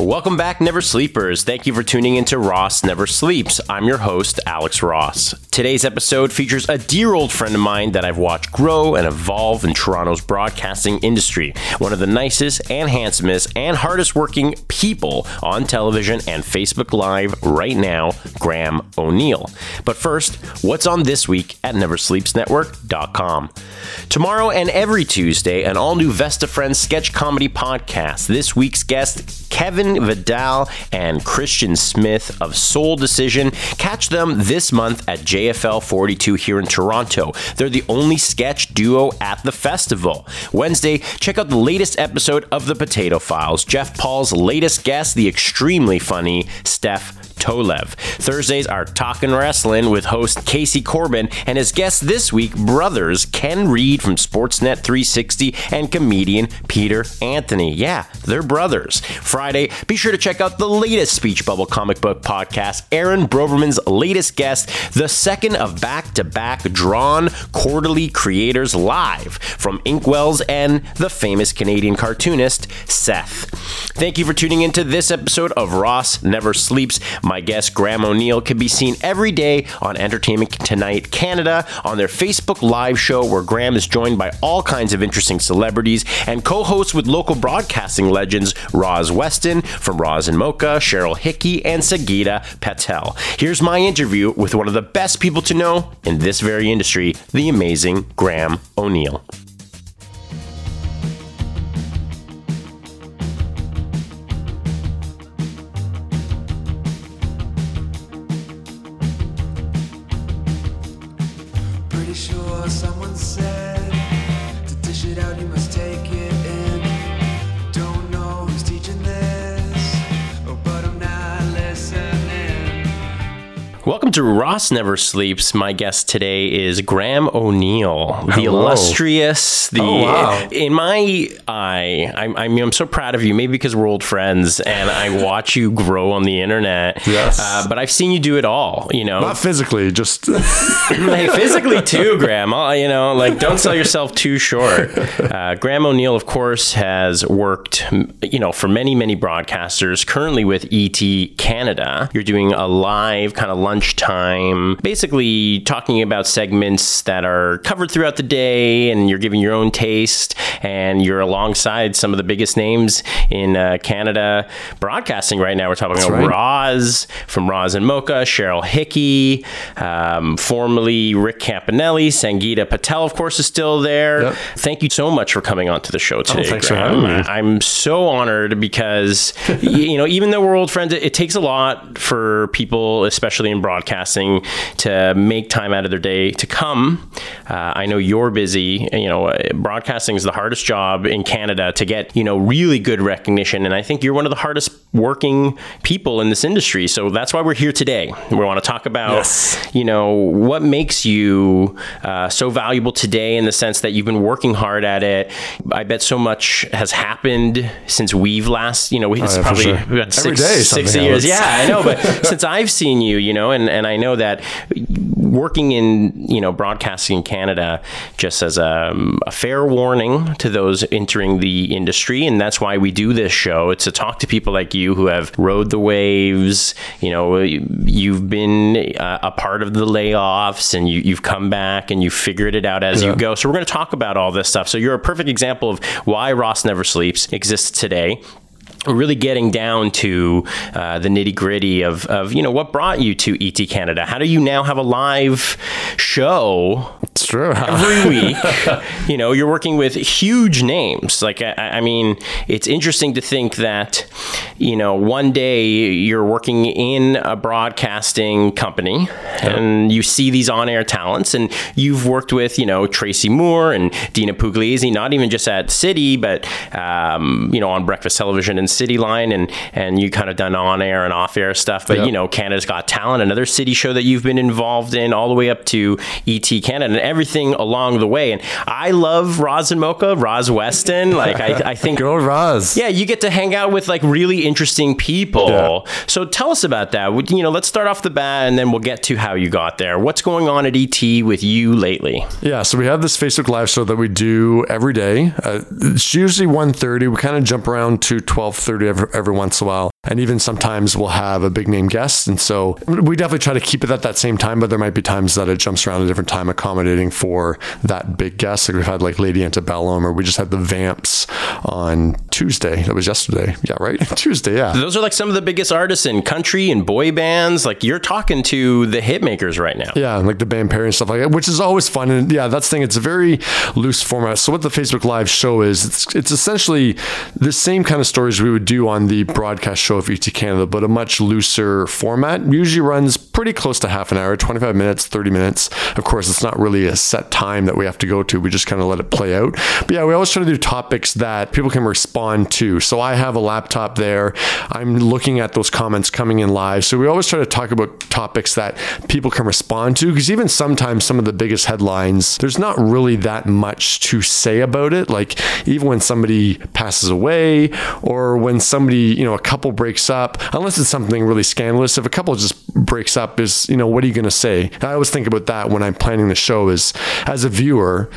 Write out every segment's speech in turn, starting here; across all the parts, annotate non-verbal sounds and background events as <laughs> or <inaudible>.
Welcome back, Never Sleepers. Thank you for tuning into Ross Never Sleeps. I'm your host, Alex Ross. Today's episode features a dear old friend of mine that I've watched grow and evolve in Toronto's broadcasting industry. One of the nicest and handsomest and hardest working people on television and Facebook Live right now, Graham O'Neill. But first, what's on this week at NeverSleepsNetwork.com? Tomorrow and every Tuesday, an all new Vesta Friends sketch comedy podcast. This week's guest, Kevin Vidal and Christian Smith of Soul Decision. Catch them this month at JFL 42 here in Toronto. They're the only sketch duo at the festival. Wednesday, check out the latest episode of The Potato Files. Jeff Paul's latest guest, the extremely funny Steph Tolev. Thursdays are Talkin' Wrestling with host Casey Corbin and his guests this week, brothers Ken Reed from Sportsnet 360 and comedian Peter Anthony. Yeah, they're brothers. Friday, be sure to check out the latest Speech Bubble comic book podcast, Aaron Broverman's latest guest, the second of back to back drawn quarterly creators live from Inkwell's and the famous Canadian cartoonist Seth. Thank you for tuning into this episode of Ross Never Sleeps. My guest, Graham O'Neill, can be seen every day on Entertainment Tonight Canada on their Facebook Live show, where Graham is joined by all kinds of interesting celebrities and co hosts with local broadcasting legends Roz Weston from Roz and Mocha, Cheryl Hickey, and Sangeeta Patel. Here's my interview with one of the best people to know in this very industry, the amazing Graham O'Neill. Welcome to Ross Never Sleeps. My guest today is Graham O'Neill, the Hello. illustrious. The Oh, wow. in my eye, I'm, I'm I'm so proud of you. Maybe because we're old friends and I <laughs> watch you grow on the internet. Yes. uh, but I've seen you do it all. You know, Not physically, just <laughs> hey, physically too, Graham. Uh, You know, like don't sell yourself too short. <laughs> Uh, Graham O'Neill, of course, has worked, you know, for many, many broadcasters. Currently with ET Canada, you're doing a live kind of lunchtime, basically talking about segments that are covered throughout the day, and you're giving your own taste, and you're alongside some of the biggest names in uh, Canada broadcasting right now. We're talking about right. Roz from Roz and Mocha, Cheryl Hickey, um, formerly Rick Campanelli, Sangeeta Patel, of course, is still there. Yep. Thank you so much for coming on to the show today. thanks for having me. I'm so honored because, <laughs> you know, even though we're old friends, it, it takes a lot for people, especially in broadcasting, to make time out of their day to come. Uh, I know you're busy. You know, uh, broadcasting is the hardest job in Canada to get, you know, really good recognition. And I think you're one of the hardest working people in this industry. So that's why we're here today. We want to talk about, Yes. you know, what makes you uh, so valuable today in the sense that you've been working hard at it. I bet so much has happened since we've last, you know, it's Oh, yeah, probably sure. six, six years. happens. Yeah, I know. But <laughs> since I've seen you, you know, and, and I know that working in, you know, broadcasting in Canada just as a, a fair warning to those entering the industry. And that's why we do this show. It's to talk to people like you who have rode the waves. You know, you've been uh, a part of the layoffs and you, you've come back and you figured it out as you go. So we're going to talk about all this stuff. So you're a perfect example of why Ross Never Sleeps exists today really getting down to uh, the nitty gritty of, of you know what brought you to ET Canada. How do you now have a live show it's true. <laughs> every week? you know, you're working with huge names. Like I, I mean, it's interesting to think that you know one day you're working in a broadcasting company and you see these on-air talents, and you've worked with you know Tracy Moore and Dina Pugliese, not even just at City, but um, you know on breakfast television and City Line, and and you kind of done on-air and off-air stuff. But Yep. you know, Canada's Got Talent, another City show that you've been involved in, all the way up to ET Canada, and everything along the way. And I love Roz and Mocha, Roz Weston. Like I, I think <laughs> girl Roz. yeah, you get to hang out with like really interesting people. Yeah. So tell us about that. You know, let's start off the bat, and then we'll get to how you got there. What's going on at ET with you lately? Yeah, so we have this Facebook Live show that we do every day. Uh, it's usually 1.30. We kind of jump around to 12.30 every, every once in a while. And even sometimes we'll have a big name guest. And so we definitely try to keep it at that same time, but there might be times that it jumps around a different time accommodating for that big guest. Like we've had like Lady Antebellum or we just had the Vamps on Tuesday. That was yesterday. Yeah, right? <laughs> Tuesday, yeah. Those are like some of the biggest artists in country and boy bands. Like you're talking to the hit makers right now. Yeah, like the band Perry and stuff like that, which is always fun. And yeah, that's the thing. It's a very loose format. So what the Facebook Live show is, it's, it's essentially the same kind of stories we would do on the broadcast show of ET Canada, but a much looser format. Usually runs pretty close to half an hour, 25 minutes, 30 minutes. Of course, it's not really a set time that we have to go to. We just kind of let it play out. But yeah, we always try to do topics that people can respond to. So I have a laptop there. I'm looking at those comments coming in live. So we always try to talk about topics that people can respond to because even sometimes some of the biggest headlines, there's not really that much to say about it. Like even when somebody passes away or when somebody, you know, a couple breaks up, unless it's something really scandalous, if a couple just breaks up is, you know, what are you going to say? I always think about that when I'm planning the show is as a viewer,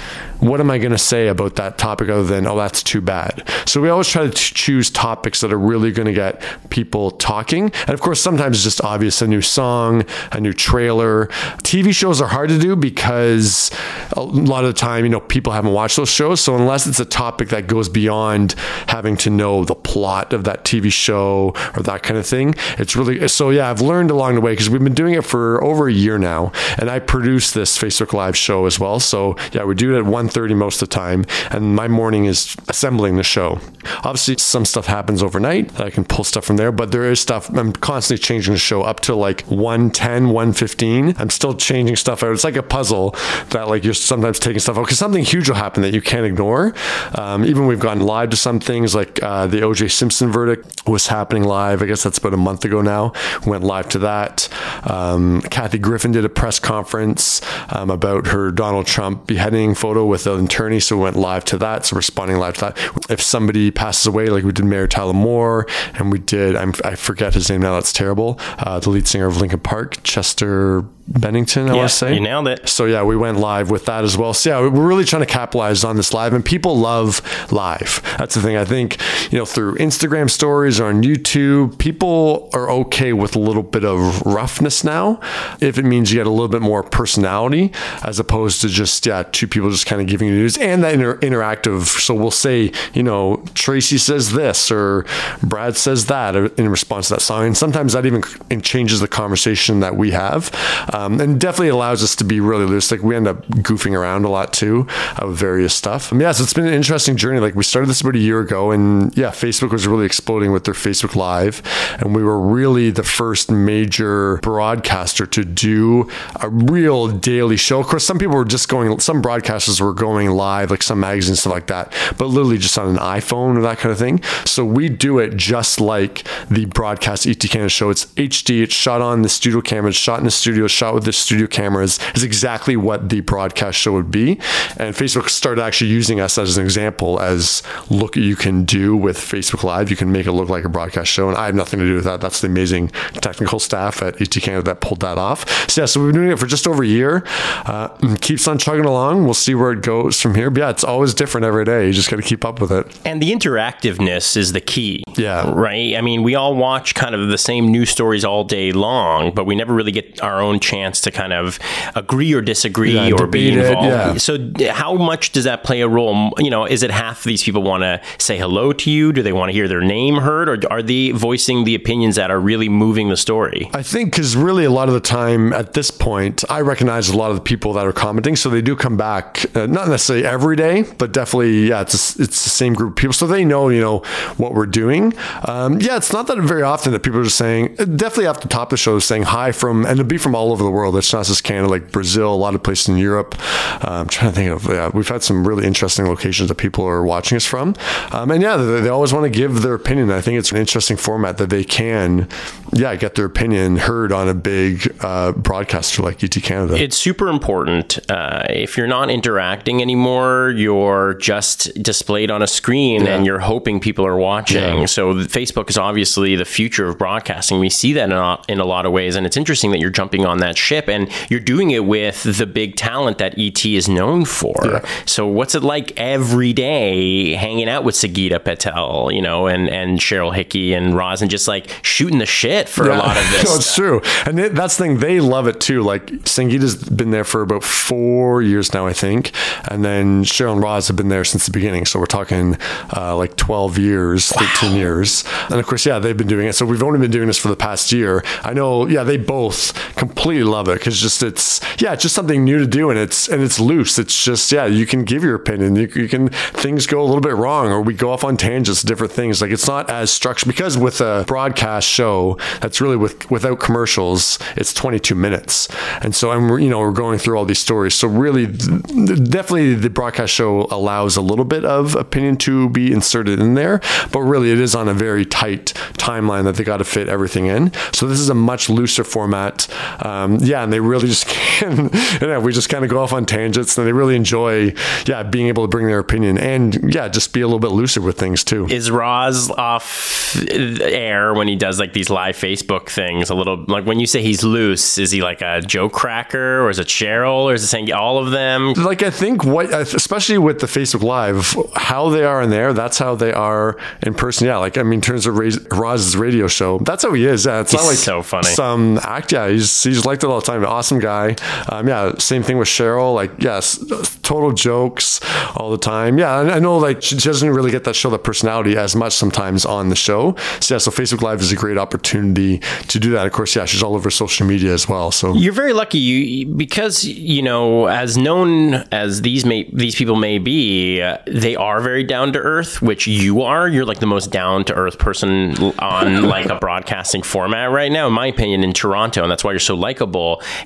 what am I going to say about that topic other than, oh, that's too bad? So we always try to choose topics that are really going to get people talking. And of course, sometimes it's just obvious a new song, a new trailer. TV shows are hard to do because a lot of the time, you know, people haven't watched those shows. So unless it's a topic that goes beyond having to know the plot of that TV show or that kind of thing, it's really so. Yeah, I've learned along the way because we've been doing it for over a year now, and I produce this Facebook Live show as well. So yeah, we do it at 1.30 most of the time, and my morning is assembling the show. Obviously, some stuff happens overnight that I can pull stuff from there, but there is stuff. I'm constantly changing the show up to like 110, 115. I'm still changing stuff out. It's like a puzzle that like you're sometimes taking stuff out because something huge will happen that you can't ignore. Um, even we've gone live to some things like uh, the OJ Simpson verdict was happening live. I guess that's about a month ago now. Went live to that. Um, Kathy Griffin did a press conference um, about her Donald Trump beheading photo with an attorney, so we went live to that. So responding live to that. If somebody passes away, like we did Mary Tyler Moore, and we did I'm, I forget his name now. That's terrible. Uh, the lead singer of Linkin Park, Chester Bennington. I Yeah, want to say you nailed it. so yeah, we went live with that as well. So yeah, we're really trying to capitalize on this live, and people love live. That's the thing. I think you know through Instagram stories or on YouTube, people are okay with a little bit of roughness now, if it means you get a little bit more personality as opposed to just yeah two people just kind of giving you news and that inter- interactive. So we'll say you know Tracy says this or Brad says that in response to that song, and sometimes that even changes the conversation that we have um, and definitely allows us to be really loose. Like we end up goofing around a lot too of various stuff. Um, yeah, so it's been an interesting journey. Like we started this about a year ago, and yeah, Facebook was really exploding with their Facebook Live, and we were really the first major broadcaster to do a real daily show. Of course, some people were just going. Some broadcasters were going live, like some magazines stuff like that, but literally just on an iPhone or that kind of thing. So we do it just like the broadcast ET Canada show. It's HD. It's shot on the studio camera. It's shot in the studio. It's shot with the studio cameras. Is exactly what the broadcast show would be. And Facebook started actually using us as an example as look you can do with Facebook Live. You can make it look like a broadcast show. And I have nothing to do with that. That's the amazing technical staff at ET Canada that pulled that off. So yeah, so we've been doing it for just over a year. Uh, keeps on chugging along. We'll see where it goes from here. But yeah, it's always different every day. You just got to keep up with it. And the interactiveness is the key. Yeah. Right? I mean, we all watch kind of the same news stories all day long, but we never really get our own chance to kind of agree or disagree Yeah, or be debate it, involved. yeah. So, how much does that play a role? You know, is it half these people want to say hello to you? Do they want to hear their name heard? Or are they voicing the opinions that are really moving the story? I think because really a lot of the time at this point, I recognize a lot of the people that are commenting, so they do come back, uh, not necessarily every day, but definitely, yeah, it's a, it's the same group of people, so they know, you know, what we're doing. Um, yeah, it's not that very often that people are just saying, definitely off the top of the show, saying hi from, and it'll be from all over the world. It's not just Canada, like Brazil, a lot of places in Europe. Uh, I'm trying to think of, yeah, we've had some really interesting locations that people are watching us from, um, and yeah, they, they always want to give their opinion. I think it's an interesting format that they can, yeah, get their opinion heard on a big uh, broadcaster like ET Canada. It's super important. Uh, if you're not interacting anymore, you're just displayed on a screen Yeah. and you're hoping people are watching. Yeah. So Facebook is obviously the future of broadcasting. We see that in a, in a lot of ways, and it's interesting that you're jumping on that ship and you're doing it with the big talent that ET is known for. Yeah. So what's it like every day hanging out with Sangeeta Patel, you know, and and Cheryl Hickey and Roz, and just like shooting the shit for a lot of this. <laughs> no, it's true, and it, that's the thing. They love it too. Like Sangeeta's been there for about four years now, I think, and then Cheryl and Roz have been there since the beginning. So we're talking uh, like twelve years, thirteen years, and of course, yeah, they've been doing it. So we've only been doing this for the past year. I know, yeah, they both completely love it because just it's yeah, it's just something new to do, and it's and it's loose. It's just yeah, you can give your opinion. You, you can things go a little bit wrong, or we go off on tangents, different things. Like it's not as structured because with a broadcast show that's really with without commercials, it's 22 minutes, and so I'm you know we're going through all these stories. So really, definitely the broadcast show allows a little bit of opinion to be inserted in there, but really it is on a very tight timeline that they got to fit everything in. So this is a much looser format. Um, Um, yeah, and they really just <laughs> can. Yeah, we just kind of go off on tangents, and they really enjoy yeah being able to bring their opinion and yeah just be a little bit looser with things too. is Roz off air when he does like these live Facebook things? A little like when you say he's loose, is he like a Joe Cracker or is it Cheryl or is it saying all of them? like I think what especially with the Facebook Live, how they are in there, that's how they are in person. Yeah, like I mean, in terms of Raz- Roz's radio show, that's how he is. Yeah, it's not like so funny. Some act. Yeah, he's he's liked it all the time. Awesome guy. Um, yeah, same thing with Cheryl. Like yes, total jokes all the time. Yeah, I know like she doesn't really get that show the personality as much sometimes on the show. So yeah, so Facebook Live is a great opportunity to do that. Of course, yeah, she's all over social media as well. So You're very lucky, you because you know, as known as these may these people may be, uh, they are very down to earth, which you are. You're like the most down to earth person on like a broadcasting format right now, in my opinion, in Toronto, and that's why you're so likable.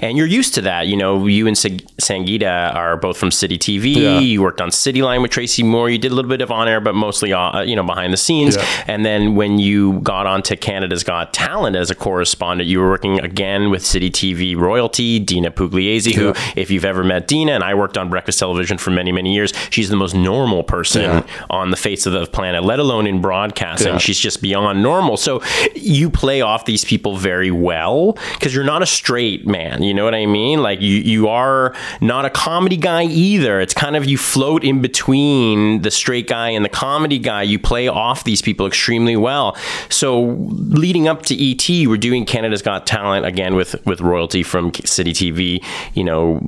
And you're used to that. You know, you and Sang- Sangeeta are both from City TV. Yeah. You worked on City Line with Tracy Moore. You did a little bit of on air, but mostly uh, you know behind the scenes. Yeah. And then when you got onto Canada's Got Talent as a correspondent, you were working again with City TV royalty, Dina Pugliese, who, if you've ever met Dina, and I worked on breakfast television for many, many years, she's the most normal person Yeah. on the face of the planet, let alone in broadcasting. Yeah. She's just beyond normal. So you play off these people very well because you're not a straight man. You know what I mean? Like you, you are not a comedy guy either. It's kind of you float in between the straight guy and the comedy guy. You play off these people extremely well. So leading up to ET, we're doing Canada's Got Talent again with with royalty from City TV. You know,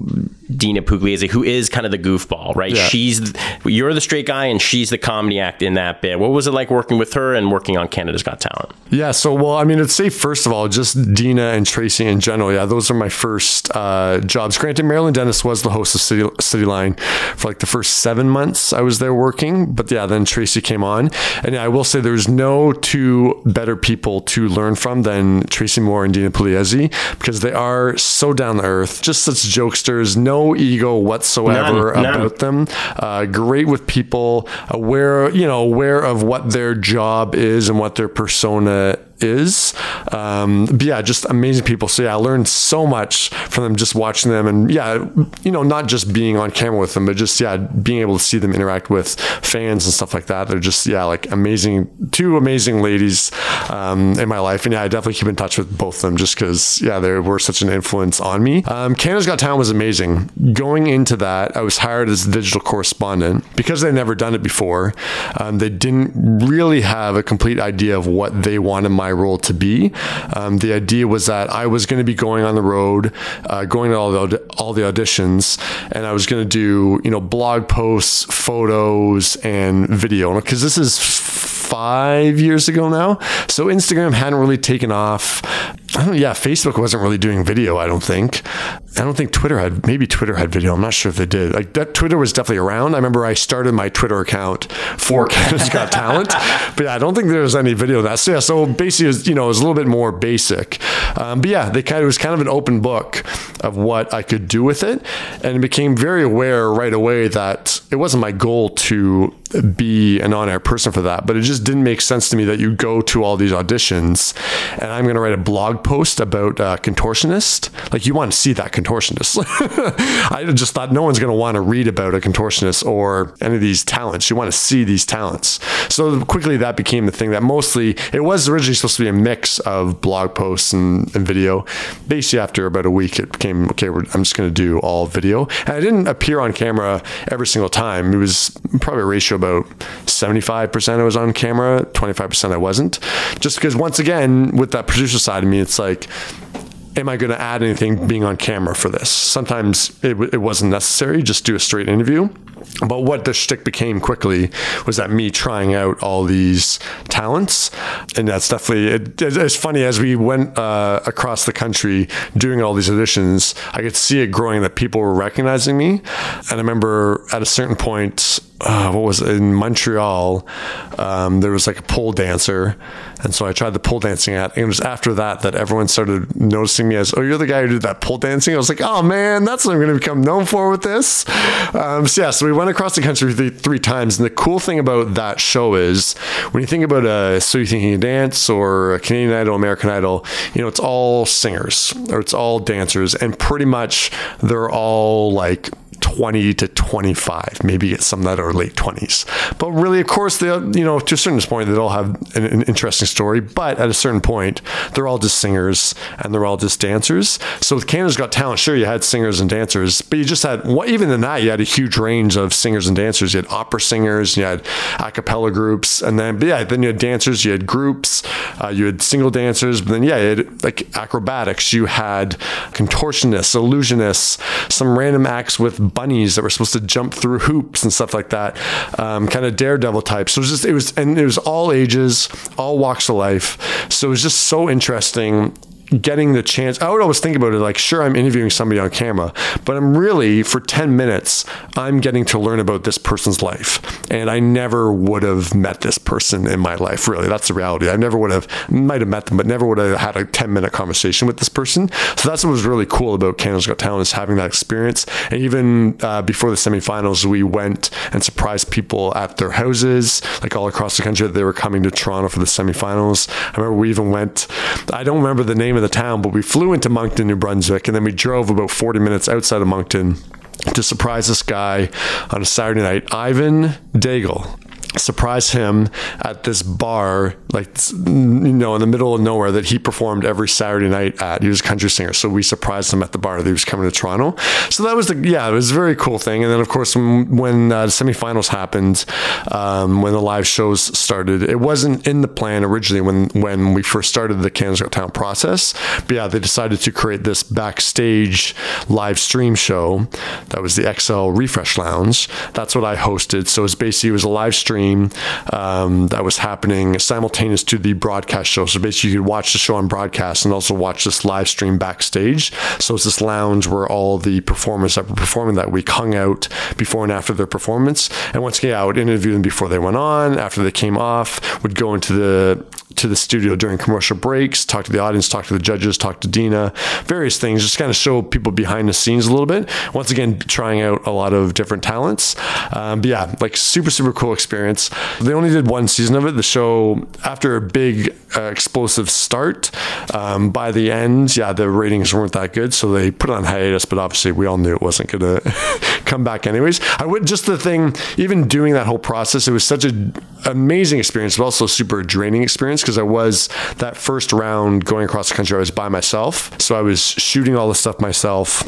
Dina Pugliese, who is kind of the goofball, right? Yeah. She's you're the straight guy and she's the comedy act in that bit. What was it like working with her and working on Canada's Got Talent? Yeah, so well, I mean, I'd say first of all, just Dina and Tracy in general. Yeah, those are my first uh, jobs. Granted, Marilyn Denis was the host of City, City Line for like the first seven months I was there working, but yeah, then Tracy came on, and yeah, I will say there's no two better people to learn from than Tracy Moore and Dina Pugliese because they are so down to earth, just such jokesters, no ego whatsoever None, none. about them. Uh, great with people, aware, you know, aware of what their job is and what their persona is. Um, but yeah, just amazing people. So yeah, I learned so much from them just watching them and yeah, you know, not just being on camera with them, but just yeah, being able to see them interact with fans and stuff like that. They're just yeah, like amazing, two amazing ladies um, in my life. And yeah, I definitely keep in touch with both of them just because yeah, they were such an influence on me. Um, Canada's Got Talent was amazing. Going into that, I was hired as a digital correspondent because they'd never done it before. Um, they didn't really have a complete idea of what they wanted my role to be. Um, the idea was that I was going to be going on the road, uh, going to all the all the auditions, and I was going to do you know blog posts, photos, and video because this is five years ago now. So Instagram hadn't really taken off. I don't, yeah, Facebook wasn't really doing video. I don't think. I don't think Twitter had. Maybe Twitter had video. I'm not sure if they did. Like that, Twitter was definitely around. I remember I started my Twitter account for <laughs> Canada's Got Talent, but yeah, I don't think there was any video of that. So yeah, so basically, was, you know, it was a little bit more basic. Um, but yeah, they kind of, it was kind of an open book of what I could do with it. And it became very aware right away that it wasn't my goal to be an on-air person for that but it just didn't make sense to me that you go to all these auditions and i'm going to write a blog post about uh, contortionist? Like you want to see that contortionist. <laughs> I just thought no one's going to want to read about a contortionist or any of these talents. You want to see these talents. So quickly that became the thing that mostly it was originally supposed to be a mix of blog posts and, and video. Basically after about a week it became okay i'm just going to do all video. And i didn't appear on camera every single time. It was probably a ratio about 75% I was on camera, 25% I wasn't. Just because, once again, with that producer side of me, it's like, am I going to add anything being on camera for this? Sometimes it, it wasn't necessary, just do a straight interview. But what the shtick became quickly was that me trying out all these talents, and that's definitely it, it's funny as we went uh, across the country doing all these auditions. I could see it growing that people were recognizing me, and I remember at a certain point, uh, what was it, in Montreal, um, there was like a pole dancer, and so I tried the pole dancing at. And it was after that that everyone started noticing me as, oh, you're the guy who did that pole dancing. I was like, oh man, that's what I'm going to become known for with this. Um, so yeah, so we went across the country three, three times, and the cool thing about that show is when you think about a So You Think You Dance or a Canadian Idol, American Idol, you know, it's all singers or it's all dancers, and pretty much they're all like 20 to 25, maybe get some that are late 20s. But really, of course, they you know to a certain point they all have an, an, interesting story. But at a certain point, they're all just singers and they're all just dancers. So with Canada's Got Talent, sure you had singers and dancers, but you just had what even in that you had a huge range of singers and dancers. You had opera singers, you had a cappella groups, and then yeah, then you had dancers, you had groups, uh, you had single dancers, but then yeah, you had like acrobatics, you had contortionists, illusionists, some random acts with bunnies that were supposed to jump through hoops and stuff like that, um, kind of daredevil types. So it was just it was and it was all ages, all walks of life. So it was just so interesting getting the chance. I would always think about it like, sure, I'm interviewing somebody on camera, but I'm really, for 10 minutes, I'm getting to learn about this person's life. And I never would have met this person in my life, really. That's the reality. I never would have, might have met them, but never would have had a 10 minute conversation with this person. So that's what was really cool about Canada's Got Talent is having that experience. And even uh, before the semifinals, we went and surprised people at their houses, like all across the country. They were coming to Toronto for the semifinals. I remember we even went, I don't remember the name of the town, but we flew into Moncton, New Brunswick, and then we drove about 40 minutes outside of Moncton to surprise this guy on a Saturday night, Ivan Daigle surprise him at this bar, like you know, in the middle of nowhere that he performed every Saturday night at. He was a country singer, so we surprised him at the bar that he was coming to Toronto. So that was the yeah, it was a very cool thing. And then of course when, uh, the semifinals happened, um, when the live shows started, it wasn't in the plan originally when when we first started the Canada's Got Talent process. But yeah, they decided to create this backstage live stream show. That was the XL Refresh Lounge. That's what I hosted. So it's basically it was a live stream stream um, that was happening simultaneous to the broadcast show. So basically, you could watch the show on broadcast and also watch this live stream backstage. So it's this lounge where all the performers that were performing that week hung out before and after their performance. And once again, I would interview them before they went on, after they came off, would go into the to the studio during commercial breaks, talk to the audience, talk to the judges, talk to Dina, various things, just kind of show people behind the scenes a little bit. Once again, trying out a lot of different talents. Um, but yeah, like super, super cool experience. They only did one season of it. The show, after a big uh, explosive start, um, by the end, yeah, the ratings weren't that good. So they put it on hiatus, but obviously we all knew it wasn't going <laughs> to come back anyways. I would just the thing, even doing that whole process, it was such an amazing experience, but also super draining experience because I was that first round going across the country, I was by myself. So I was shooting all the stuff myself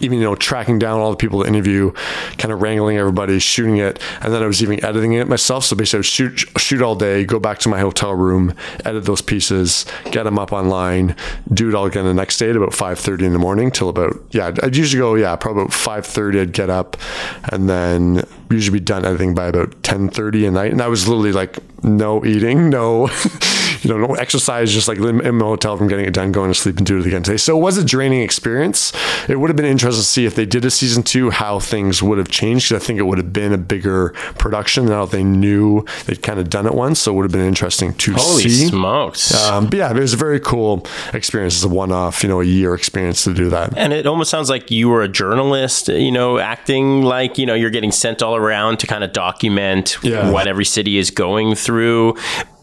even you know tracking down all the people to interview, kind of wrangling everybody, shooting it, and then I was even editing it myself. So basically, I would shoot shoot all day, go back to my hotel room, edit those pieces, get them up online, do it all again the next day at about five thirty in the morning till about yeah. I'd usually go yeah probably about five thirty. I'd get up, and then usually be done editing by about ten thirty at night, and I was literally like no eating, no <laughs> you know, no exercise, just like in in my hotel from getting it done, going to sleep and do it again today. So it was a draining experience. It would have been interesting to see if they did a season two, how things would have changed. 'cause I think it would have been a bigger production now that they knew they'd kind of done it once. So it would have been interesting to Holy see. smokes. Um, but yeah, it was a very cool experience. It's a one-off, you know, a year experience to do that. And it almost sounds like you were a journalist, you know, acting like, you know, you're getting sent all around to kind of document Yeah. what every city is going through.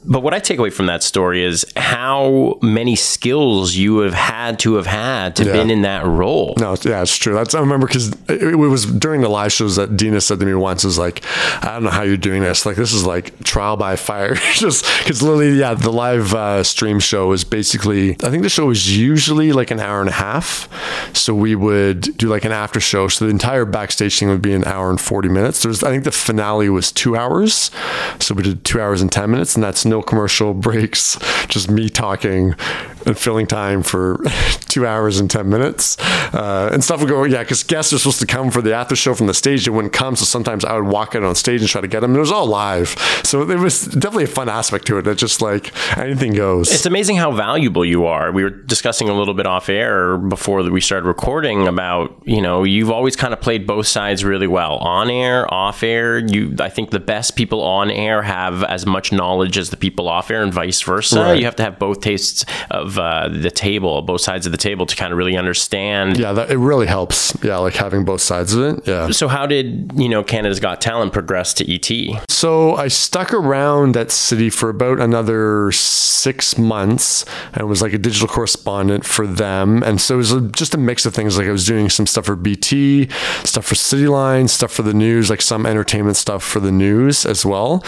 But what I take away from that story is how many skills you have had to have had to Yeah. been in that role. No, yeah, it's true. That's I remember because it, it was during the live shows that Dina said to me once is like, I don't know how you're doing this. Like this is like trial by fire. <laughs> Just because literally, yeah, the live uh, stream show is basically. I think the show was usually like an hour and a half. So we would do like an after show. So the entire backstage thing would be an hour and forty minutes. There's I think the finale was two hours. So we did two hours and ten minutes, and that's no commercial breaks, just me talking and filling time for <laughs> two hours and 10 minutes. Uh, and stuff would go, yeah, because guests are supposed to come for the after show from the stage. They wouldn't come. So sometimes I would walk out on stage and try to get them. And it was all live. So it was definitely a fun aspect to it. That just like anything goes. It's amazing how valuable you are. We were discussing a little bit off air before we started recording about, you know, you've always kind of played both sides really well. On air, off air, you I think the best people on air have as much knowledge as the people off air and vice versa. Right. You have to have both tastes of uh, the table, both sides of the table to kind of really understand. yeah, that, it really helps. Yeah, like having both sides of it. Yeah. So how did, you know, Canada's Got Talent progress to ET? So I stuck around at City for about another six months and was like a digital correspondent for them. And so it was just a mix of things. Like I was doing some stuff for BT, stuff for Cityline, stuff for the news, like some entertainment stuff for the news as well.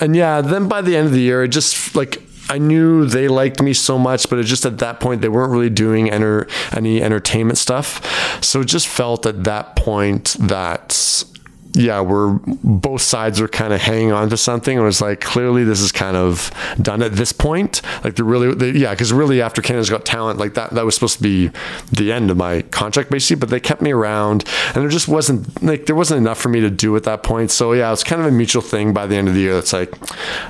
And yeah, then by the end of the year, it just like I knew they liked me so much, but it just at that point they weren't really doing enter, any entertainment stuff. So it just felt at that point that yeah, we're both sides are kind of hanging on to something. It was like clearly this is kind of done at this point. Like they're really, they, yeah, because really after Canada's Got Talent, like that that was supposed to be the end of my contract basically. But they kept me around, and there just wasn't like there wasn't enough for me to do at that point. So yeah, it's kind of a mutual thing. By the end of the year, it's like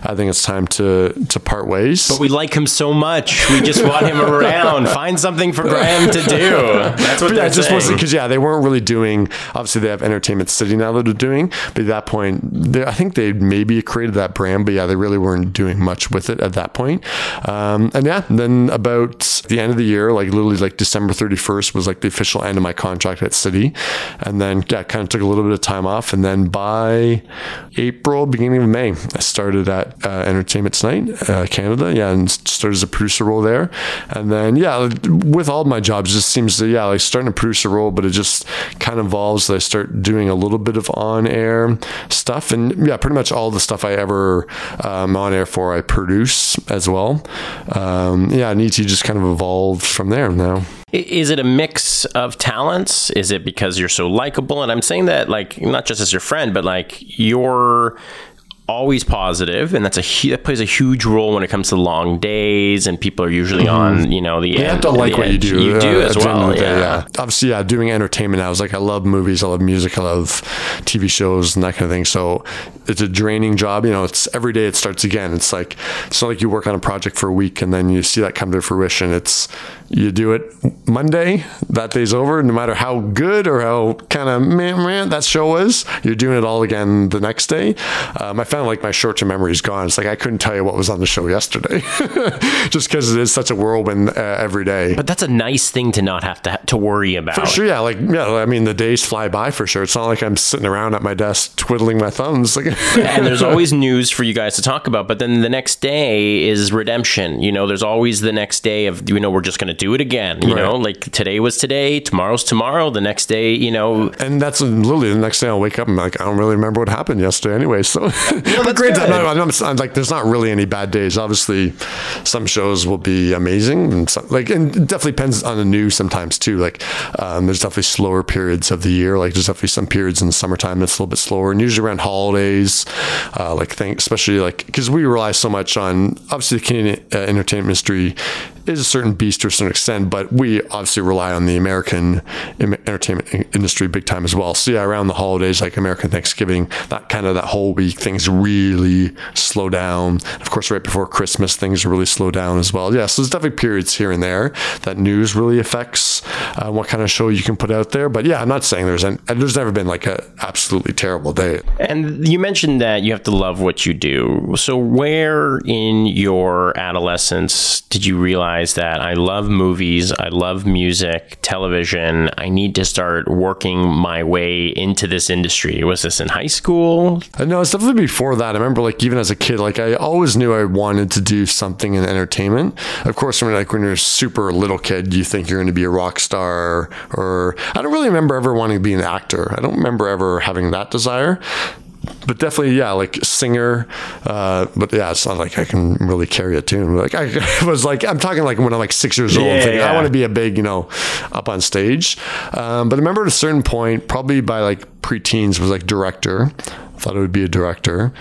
I think it's time to to part ways. But we like him so much. We just want him around. Find something for Graham to do. That's what But yeah, just saying. wasn't because yeah, they weren't really doing. Obviously, they have Entertainment City now that they're doing, but at that point, they, I think they maybe created that brand, but yeah, they really weren't doing much with it at that point. Um, and yeah, then about the end of the year, like literally like December thirty first was like the official end of my contract at City, and then yeah, kind of took a little bit of time off, and then by April, beginning of May, I started at uh, Entertainment Tonight uh, Canada, yeah, and started as a producer role there, and then yeah, with all my jobs, just seems to yeah, like starting a producer role, but it just kind of evolves that I start doing a little bit of on air stuff, and yeah, pretty much all the stuff I ever um, on air for, I produce as well. Um, yeah, ET just kind of evolved from there now. Is it a mix of talents? Is it because you're so likable? And I'm saying that like not just as your friend, but like you're always positive, and that's a that plays a huge role when it comes to long days, and people are usually on you know the Mm-hmm. You end. have to like the what you do. You do uh, as at the end well. of the day, yeah. Obviously, yeah, doing entertainment I was like I love movies, I love music, I love TV shows and that kind of thing. So it's a draining job. You know, it's every day it starts again. It's like it's not like you work on a project for a week and then you see that come to fruition. It's you do it Monday, that day's over. No matter how good or how kind of man, man that show was, you're doing it all again the next day. Um, I found like my short term memory is gone. It's like I couldn't tell you what was on the show yesterday, <laughs> just because it is such a whirlwind uh, every day. But that's a nice thing to not have to to worry about. For sure, yeah. Like, yeah. I mean, the days fly by for sure. It's not like I'm sitting around at my desk twiddling my thumbs. Like, <laughs> and there's always news for you guys to talk about. But then the next day is redemption. You know, there's always the next day of you know we're just going to do it again. You Right. know, like today was today, tomorrow's tomorrow. The next day, you know, and that's literally the next day I'll wake up and like I don't really remember what happened yesterday anyway. So, <laughs> but great. I'm, I'm, I'm like, there's not really any bad days. Obviously, some shows will be amazing, and some, like, and it definitely depends on the news sometimes too. Like, um, there's definitely slower periods of the year. Like, there's definitely some periods in the summertime that's a little bit slower, and usually around holidays, uh, like, think especially like because we rely so much on obviously the Canadian uh, entertainment industry is a certain beast to a certain extent, but we obviously rely on the American entertainment industry big time as well. So yeah, around the holidays, like American Thanksgiving, that kind of that whole week, things really slow down. Of course, right before Christmas, things really slow down as well. Yeah, so there's definitely periods here and there that news really affects uh, what kind of show you can put out there. But yeah, I'm not saying there's an, there's never been like a absolutely terrible day. And you mentioned that you have to love what you do. So, where in your adolescence did you realize that I love movies, I love music, television, I need to start working my way into this industry? Was this in high school? Uh, No, it's definitely before that. I remember, like, even as a kid, like, I always knew I wanted to do something in entertainment. Of course, when like when you're a super little kid, you think you're going to be a rock star, or I don't really remember ever wanting to be an actor. I don't remember ever having that desire. But definitely, yeah, like singer. Uh, but yeah, it's not like I can really carry a tune. Like I <laughs> was like, I'm talking like when I'm like six years old. Yeah, thinking, I want to be a big, you know, up on stage. Um, but I remember at a certain point, probably by like preteens, was like director. Thought it would be a director.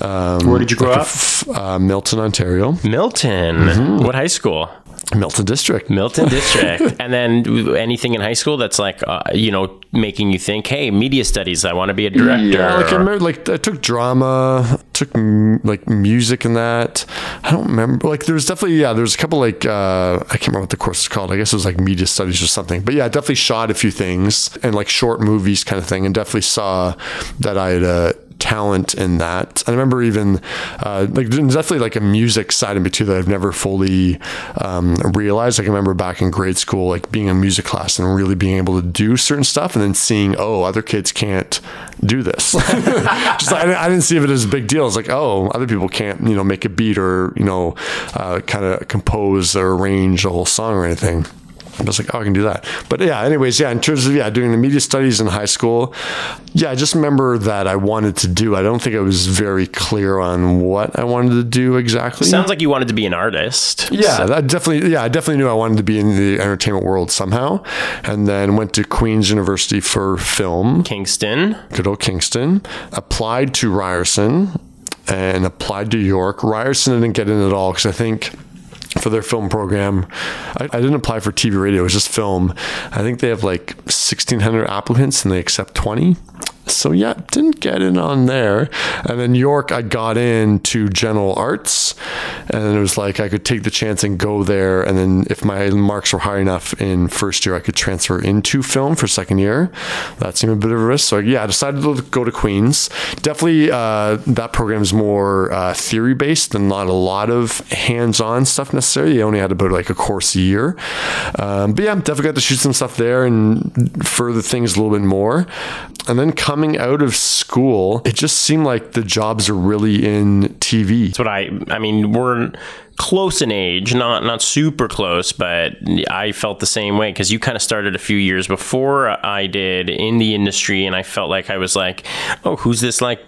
Um, Where did you grow like up? f- uh, Milton, Ontario. Milton. Mm-hmm. What high school? Milton District. Milton <laughs> District. and then anything in high school that's like, uh, you know, making you think, hey, media studies, I want to be a director. Yeah, like I remember, like I took drama, took m- like music and that. I don't remember. Like there was definitely yeah, there was a couple like uh, I can't remember what the course is called. I guess it was like media studies or something. But yeah, I definitely shot a few things and like short movies kind of thing, and definitely saw that I had a talent in that. I remember even uh, like there's definitely like a music side of me too that I've never fully um, realized. Like I remember back in grade school, like being in music class and really being able to do certain stuff, and then seeing oh other kids can't do this. <laughs> Just I, I didn't see it as a big deal. It's like oh other people can't you know make a beat or you know uh, kind of compose or arrange a whole song or anything. I was like, oh, I can do that. But yeah, anyways, yeah, in terms of yeah, doing the media studies in high school, yeah, I just remember that I wanted to do. I don't think I was very clear on what I wanted to do exactly. Sounds like you wanted to be an artist. Yeah, that definitely. Yeah, I definitely knew I wanted to be in the entertainment world somehow, and then went to Queen's University for film, Kingston. good old Kingston. Applied to Ryerson, and applied to York. Ryerson didn't get in at all because I think for their film program, I, I didn't apply for TV radio. It was just film. I think they have like 1,600 applicants and they accept 20. So yeah, didn't get in on there. And then York, I got in to general arts, and it was like I could take the chance and go there. And then if my marks were high enough in first year, I could transfer into film for second year. That seemed a bit of a risk. So yeah, I decided to go to Queens. Definitely, uh, that program is more uh, theory based and not a lot of hands on stuff necessarily. You only had about like a course a year. Um, but yeah, definitely got to shoot some stuff there and further things a little bit more. And then coming out of school, it just seemed like the jobs are really in TV. That's what I. I mean, we're close in age, not not super close, but I felt the same way because you kind of started a few years before I did in the industry, and I felt like I was like, oh, who's this like?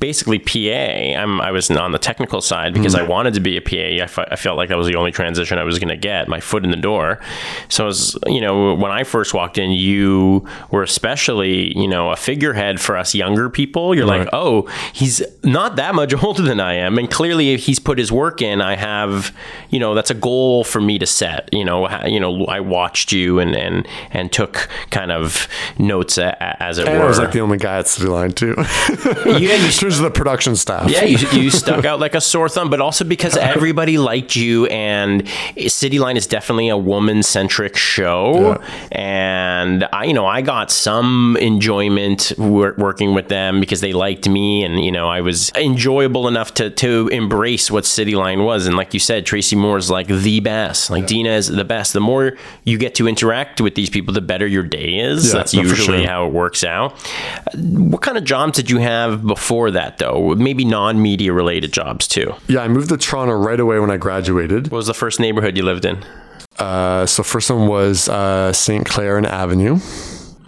Basically, PA. I'm. I was on the technical side because hmm. I wanted to be a PA. I, felt like that was the only transition I was going to get, my foot in the door. So, I was, you know, when I first walked in, you were especially, you know, a figurehead for us younger people. You're like, oh, he's not that much <laughs> older than I am, and clearly, if he's put his work in, I have, you know, that's a goal for me to set. You know, ha- you know, I watched you and and and took kind of notes a, a- as it And were. I was like the only guy at City Line too. yeah, <laughs> you, in terms of the production staff. yeah, you, you <laughs> stuck out like a sore thumb, but also because <laughs> everybody liked you, and City Line is definitely a woman centric show. And I, you know, I got some enjoyment wor- working with them because they liked me, and you know, I was enjoyable enough to to embrace what City Line was. And like you said, Tracy Moore is like the best. Like Dina is the best. The more you get to interact with these people, the better your day is. Yeah, That's usually sure. how it works out. What kind of jobs did you have before that, though? Maybe non media related jobs, too. Yeah, I moved to Toronto right away when I graduated. What was the first neighborhood you lived in? Uh, so first one was uh, St. Clair and Avenue.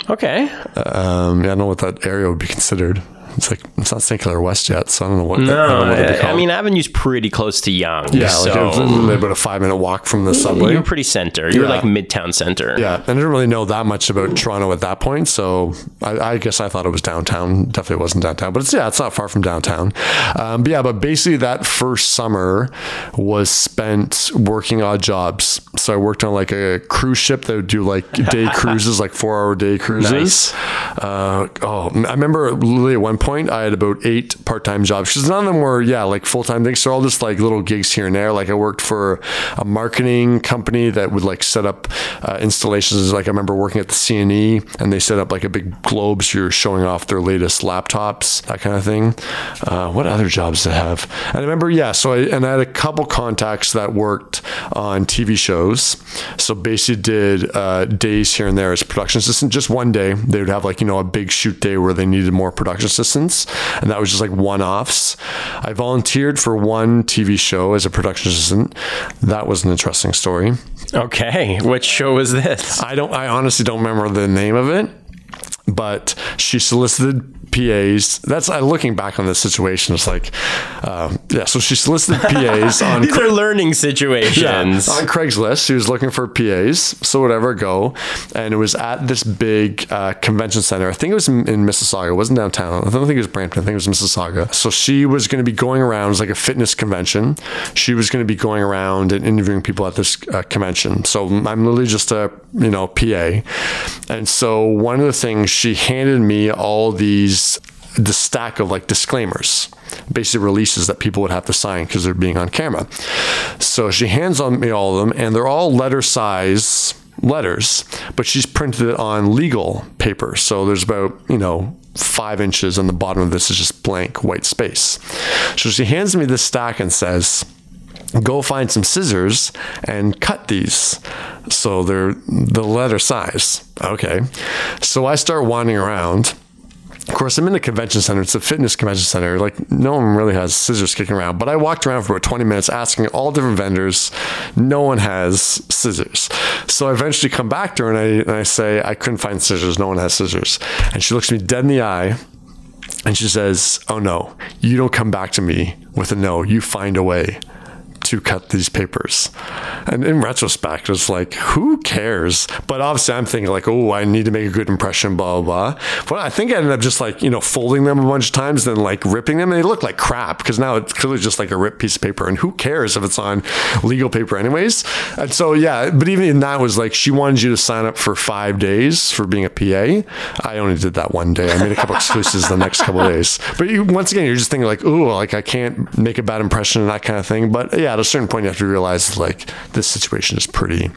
Okay. Um, yeah, I don't know what that area would be considered. It's like it's not St. Clair West yet, so I don't know what. I don't No, know what I, I mean Avenue's pretty close to Yonge. yeah, so like about a five minute walk from the subway. you're pretty center. You're Yeah. like midtown center. Yeah, and I didn't really know that much about Toronto at that point, so I, I guess I thought it was downtown. Definitely wasn't downtown, but it's yeah, it's not far from downtown. Um, but yeah, but basically that first summer was spent working odd jobs. So I worked on like a cruise ship that would do like day <laughs> cruises, like four hour day cruises. Nice. Uh, oh, I remember literally at one point I had about eight part time jobs because none of them were yeah like full time things. They're all just like little gigs here and there. Like I worked for a marketing company that would like set up uh, installations. Like I remember working at the CNE and they set up like a big globe so you're showing off their latest laptops, that kind of thing. Uh, what other jobs did I have? And I remember yeah. So I and I had a couple contacts that worked on TV shows. So basically did uh, days here and there as production assistant. Just one day they would have like you know a big shoot day where they needed more production assistants, and that was just like one offs. I volunteered for one TV show as a production assistant. That was an interesting story. Okay. Which show was this? I don't. I honestly don't remember the name of it, but she solicited PAs. That's I looking back on this situation. It's like, um, yeah. So she solicited PAs <laughs> on. These are learning Yeah, situations. on Craigslist. She was looking for PAs. So whatever, go. And it was at this big uh, convention center. I think it was in, in Mississauga. It wasn't downtown. I don't think it was Brampton. I think it was Mississauga. So she was going to be going around. It was like a fitness convention. She was going to be going around and interviewing people at this uh, convention. So I'm literally just a you know PA. And so one of the things she handed me all these the stack of like disclaimers basically releases that people would have to sign because they're being on camera. So she hands on me all of them and they're all letter size letters but she's printed it on legal paper. So there's about you know five inches and the bottom of this is just blank white space. So she hands me this stack and says go find some scissors and cut these. So they're the letter size. Okay. So i start wandering around of course, I'm in the convention center. It's a fitness convention center. Like, no one really has scissors kicking around. But I walked around for about 20 minutes asking all different vendors. No one has scissors. So I eventually come back to her and I, and I say, I couldn't find scissors. No one has scissors. And she looks me dead in the eye and she says, Oh no, you don't come back to me with a no. You find a way to cut these papers. And in retrospect, it's like, who cares? But obviously, I'm thinking, like, oh, I need to make a good impression, blah, blah, blah. But I think I ended up just like, you know, folding them a bunch of times, then like ripping them. They look like crap because now it's clearly just like a ripped piece of paper. And who cares if it's on legal paper, anyways? And so, yeah, but even in that was like, she wanted you to sign up for five days for being a PA. I only did that one day. I made a couple excuses the next couple days. But you, once again, you're just thinking, like, oh, like I can't make a bad impression and that kind of thing. But yeah, a certain point, you have to realize, like, this situation is pretty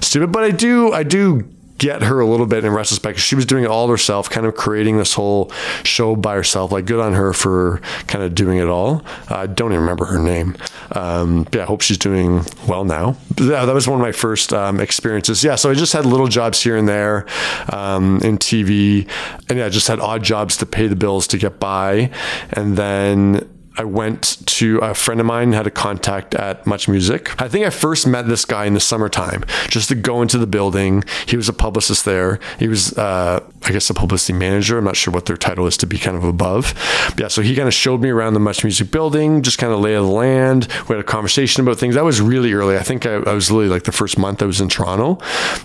stupid. But I do, I do get her a little bit in retrospect. Because she was doing it all herself, kind of creating this whole show by herself. Like, good on her for kind of doing it all. I don't even remember her name. Um, yeah, I hope she's doing well now. Yeah, that was one of my first um, experiences. Yeah, so I just had little jobs here and there um, in TV, and yeah, just had odd jobs to pay the bills to get by, and then. I went to a friend of mine had a contact at Much Music. I think I first met this guy in the summertime just to go into the building. He was a publicist there. He was, uh, I guess, a publicity manager. I'm not sure what their title is to be kind of above. But yeah, so he kind of showed me around the Much Music building, just kind of lay of the land. We had a conversation about things. That was really early. I think I, I was really like the first month I was in Toronto.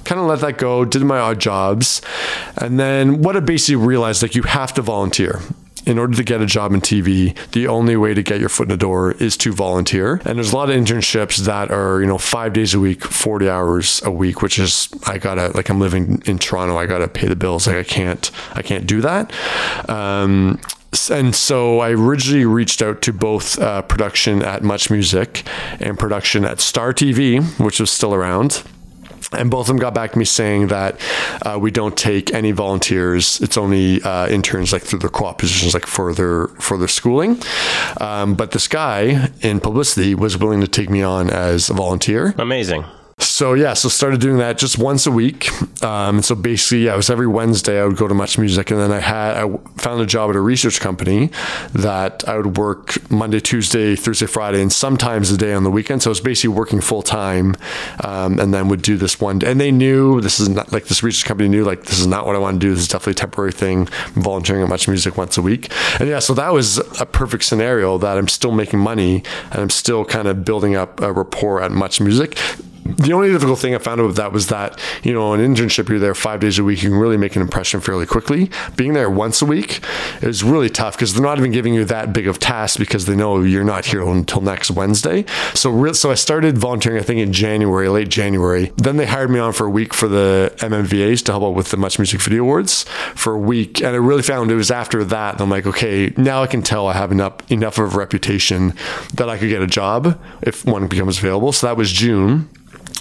Kind of let that go, did my odd jobs. And then what I basically realized like you have to volunteer in order to get a job in TV, the only way to get your foot in the door is to volunteer. And there's a lot of internships that are, you know, five days a week, 40 hours a week, which is, I gotta, like, I'm living in Toronto, I gotta pay the bills. Like, I can't, I can't do that. Um, and so I originally reached out to both uh, production at Much Music and production at Star TV, which was still around. And both of them got back to me saying that uh, we don't take any volunteers. It's only uh, interns, like through their co-op positions, like for their for their schooling. Um, but this guy in publicity was willing to take me on as a volunteer. Amazing. So yeah, so started doing that just once a week. Um, so basically, yeah, it was every Wednesday I would go to Much Music, and then I had I found a job at a research company that I would work Monday, Tuesday, Thursday, Friday, and sometimes a day on the weekend. So I was basically working full time, um, and then would do this one. And they knew this is not like this research company knew like this is not what I want to do. This is definitely a temporary thing. I'm volunteering at Much Music once a week, and yeah, so that was a perfect scenario that I'm still making money and I'm still kind of building up a rapport at Much Music the only difficult thing I found with that was that, you know, an internship, you're there five days a week, you can really make an impression fairly quickly. Being there once a week is really tough because they're not even giving you that big of tasks because they know you're not here until next Wednesday. So, re- so I started volunteering, I think, in January, late January. Then they hired me on for a week for the MMVAs to help out with the Much Music Video Awards for a week. And I really found it was after that, I'm like, okay, now I can tell I have enough, enough of a reputation that I could get a job if one becomes available. So that was June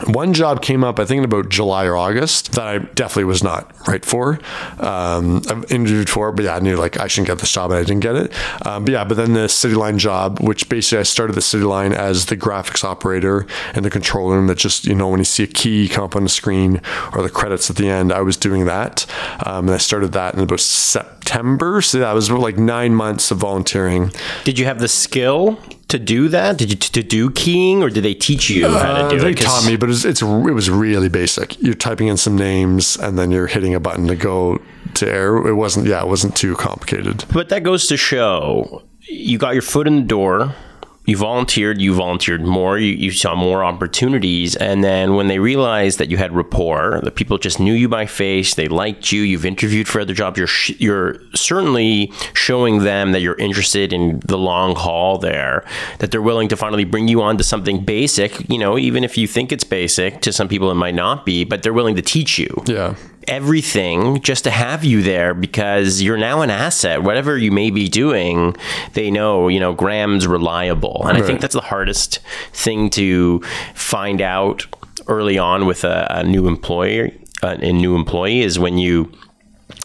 one job came up, I think in about July or August, that I definitely was not right for. Um, I've interviewed for, but yeah, I knew like I shouldn't get this job and I didn't get it. Um, but yeah, but then the Cityline job, which basically I started the Cityline as the graphics operator and the control room that just, you know, when you see a key come up on the screen or the credits at the end, I was doing that. Um, and I started that in about September. So that was like nine months of volunteering. Did you have the skill to do that? Did you to do keying, or did they teach you how to Uh, do they it? 'Cause- taught me, but it's, it's it was really basic. You're typing in some names and then you're hitting a button to go to air. It wasn't yeah, it wasn't too complicated. But that goes to show you got your foot in the door. You volunteered, you volunteered more, you, you saw more opportunities. And then when they realized that you had rapport, that people just knew you by face, they liked you, you've interviewed for other jobs, you're, sh- you're certainly showing them that you're interested in the long haul there, that they're willing to finally bring you on to something basic, you know, even if you think it's basic, to some people it might not be, but they're willing to teach you Yeah. Everything just to have you there because you're now an asset. Whatever you may be doing, they know, you know, Graham's reliable. And I think that's the hardest thing to find out early on with a, a new employer, uh, a new employee is when you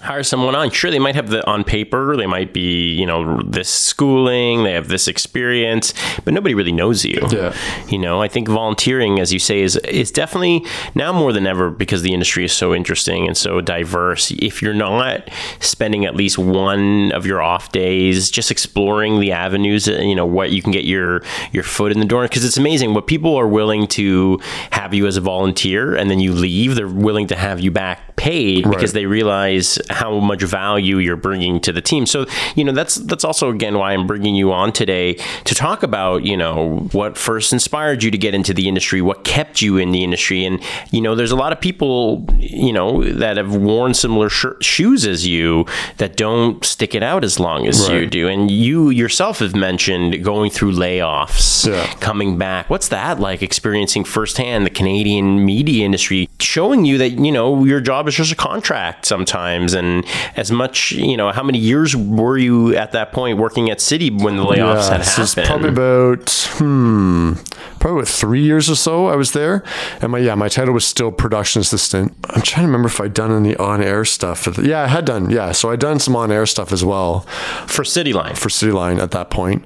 hire someone on. Sure, they might have the on paper, they might be, you know, this schooling, they have this experience, but nobody really knows you. Yeah. You know, I think volunteering, as you say, is is definitely now more than ever because the industry is so interesting and so diverse. If you're not spending at least one of your off days just exploring the avenues, uh, you know, what you can get your your foot in the door, because it's amazing what people are willing to have you as a volunteer, and then you leave. They're willing to have you back paid because they realize how much value you're bringing to the team. So, you know, that's that's also again why I'm bringing you on today to talk about, you know, what first inspired you to get into the industry, what kept you in the industry and you know, there's a lot of people, you know, that have worn similar sh- shoes as you that don't stick it out as long as you do. And you yourself have mentioned going through layoffs, Yeah. coming back. What's that like experiencing firsthand the Canadian media industry showing you that, you know, your job is just a contract sometimes and as much, you know, how many years were you at that point working at City when the layoffs had so happened? probably about hmm, probably about three years or so. I was there, and my yeah, my title was still production assistant. I'm trying to remember if I'd done any on air stuff. Yeah, I had done. Yeah, so I'd done some on air stuff as well for Cityline. for Cityline at that point.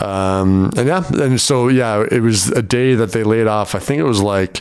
Um, and yeah, and so yeah, it was a day that they laid off. I think it was like.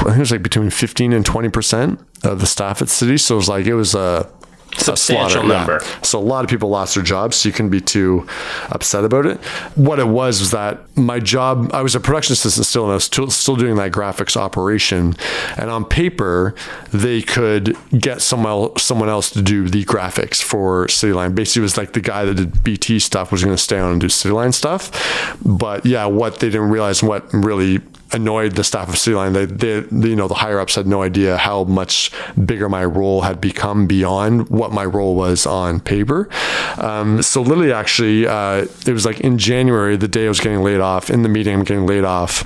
I think it was like between 15 and 20 percent of the staff at City. So it was like it was a Substantial slaughter, yeah. number. So a lot of people lost their jobs, so you couldn't be too upset about it. What it was was that my job, I was a production assistant still, and I was still, still doing that graphics operation. And on paper, they could get someone else, someone else to do the graphics for Cityline. Basically, it was like the guy that did BT stuff was going to stay on and do Cityline stuff. But yeah, what they didn't realize, and what really annoyed the staff of Cityline. They, they, they, you know, the higher ups had no idea how much bigger my role had become beyond what my role was on paper. Um, so literally, actually, uh, it was like in January, the day I was getting laid off. In the meeting, I'm getting laid off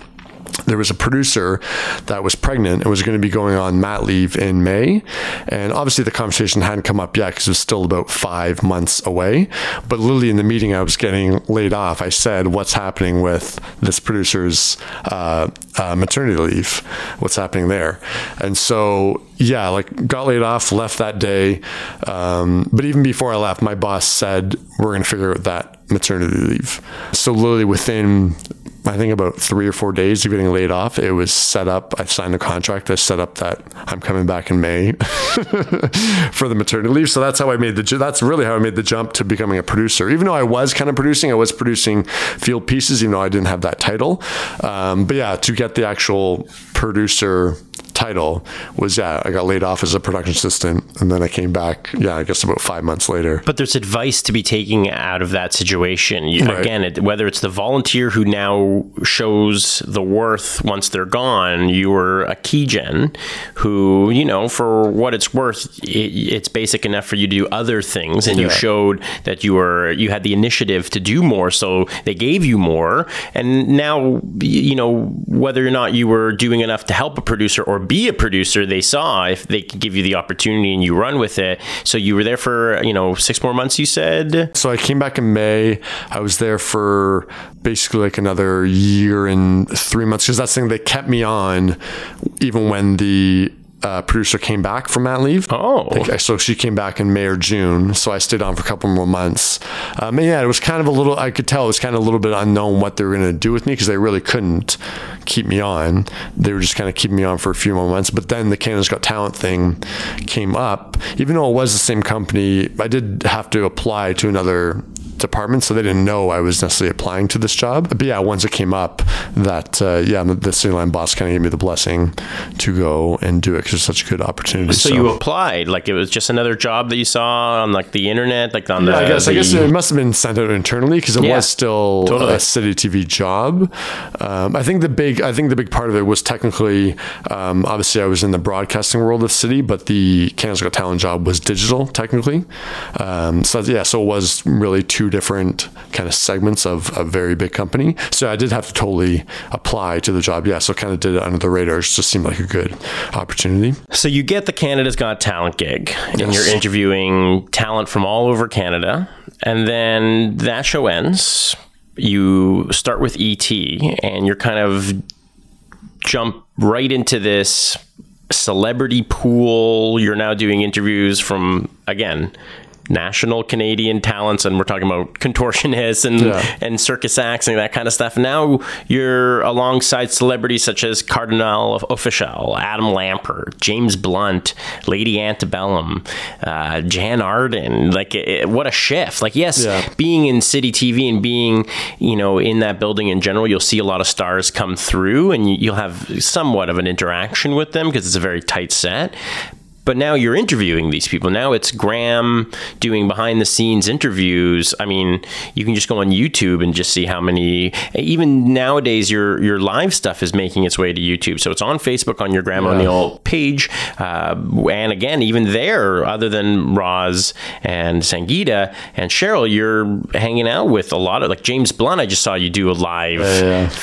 there was a producer that was pregnant and was going to be going on mat leave in May. And obviously, the conversation hadn't come up yet because it was still about five months away. But literally, in the meeting, I was getting laid off. I said, What's happening with this producer's uh, uh, maternity leave? What's happening there? And so, yeah, like got laid off, left that day. Um, but even before I left, my boss said, We're going to figure out that maternity leave. So, literally, within I think about three or four days of getting laid off, it was set up. I signed a contract. I set up that I'm coming back in May <laughs> for the maternity leave. So that's how I made the. That's really how I made the jump to becoming a producer. Even though I was kind of producing, I was producing field pieces. Even though I didn't have that title, um, but yeah, to get the actual producer title was yeah I got laid off as a production assistant and then I came back yeah I guess about five months later But there's advice to be taken out of that situation. You, Right. Again, it, whether it's the volunteer who now shows the worth once they're gone, you were a key gen who, you know, for what it's worth, it, it's basic enough for you to do other things, and you showed that you were you had the initiative to do more, so they gave you more, and now you know whether or not you were doing enough to help a producer or be a producer, they saw if they could give you the opportunity and you run with it. So you were there for you know six more months. You said. So I came back in May. I was there for basically like another year and three months because that's the thing they kept me on even when the uh, producer came back from mat leave. Oh. Like, so she came back in May or June. So I stayed on for a couple more months. Um, and yeah, it was kind of a little. I could tell it was kind of a little bit unknown what they were going to do with me because they really couldn't keep me on. They were just kind of keeping me on for a few more months. But then the Canada's Got Talent thing came up. Even though it was the same company, I did have to apply to another department, so they didn't know I was necessarily applying to this job. But yeah, once it came up, that uh, yeah, the, the city line boss kind of gave me the blessing to go and do it it's such a good opportunity. So, you applied like it was just another job that you saw on like the internet, like on the. I guess I guess it must have been sent out internally because it Yeah, was still totally. a city TV job. Um, I think the big I think the big part of it was technically um, obviously I was in the broadcasting world of city, but the Canada's Got Talent job was digital technically. Um, so yeah, so it was really two different kind of segments of a very big company. So I did have to totally apply to the job. Yeah, so kind of did it under the radar. It just seemed like a good opportunity. So you get the Canada's Got Talent gig, and you're interviewing talent from all over Canada, and then that show ends. You start with ET, and you're kind of jump right into this celebrity pool. You're now doing interviews from again national Canadian talents, and we're talking about contortionists and Yeah. and circus acts and that kind of stuff. Now you're alongside celebrities such as Kardinal Offishall, Adam Lambert, James Blunt, Lady Antebellum, uh, Jann Arden. Like, it, what a shift! Like, yes, Yeah. being in city TV and being, you know, in that building in general, you'll see a lot of stars come through, and you'll have somewhat of an interaction with them because it's a very tight set. But now you're interviewing these people. Now it's Graham doing behind the scenes interviews. I mean, you can just go on YouTube and just see how many. Even nowadays, your your live stuff is making its way to YouTube. So it's on Facebook on your Graham O'Neill page. Uh, and again, even there, other than Roz and Sangeeta and Cheryl, you're hanging out with a lot of like James Blunt. I just saw you do a live.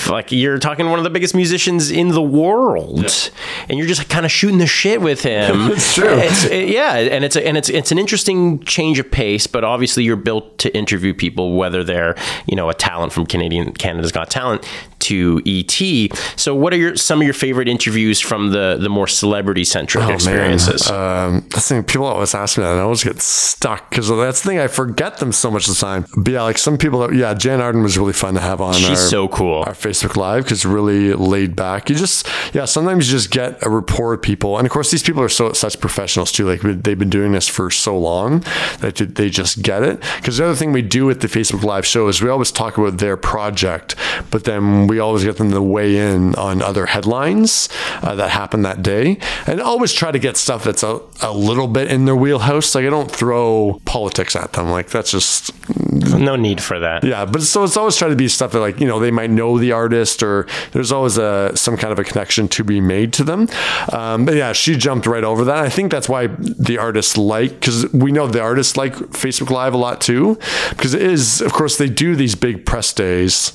Like you're talking to one of the biggest musicians in the world, and you're just kind of shooting the shit with him. <laughs> It's true. It's, it- yeah, and it's a, and it's it's an interesting change of pace, but obviously you're built to interview people, whether they're you know a talent from Canadian Canada's Got Talent to ET. So, what are your some of your favorite interviews from the the more celebrity centric experiences? Um, that's the thing. People always ask me that, and I always get stuck because that's the thing. I forget them so much of the time. But yeah, like some people. That, yeah, Jann Arden was really fun to have on. She's our, so cool. Our Facebook Live because really laid back. You just yeah. Sometimes you just get a rapport with people, and of course these people are so such professionals too. Like they've been doing this for so long that they just get it. Because the other thing we do with the Facebook Live show is we always talk about their project, but then we always get them to weigh in on other headlines uh, that happen that day, and always try to get stuff that's a, a little bit in their wheelhouse. Like I don't throw politics at them. Like that's just no need for that. yeah, but so it's always trying to be stuff that like you know they might know the artist or there's always a some kind of a connection to be made to them. Um, but yeah, she jumped right over that. I think that's why the artists like because we know the artists like Facebook Live a lot too because it is of course they do these big press days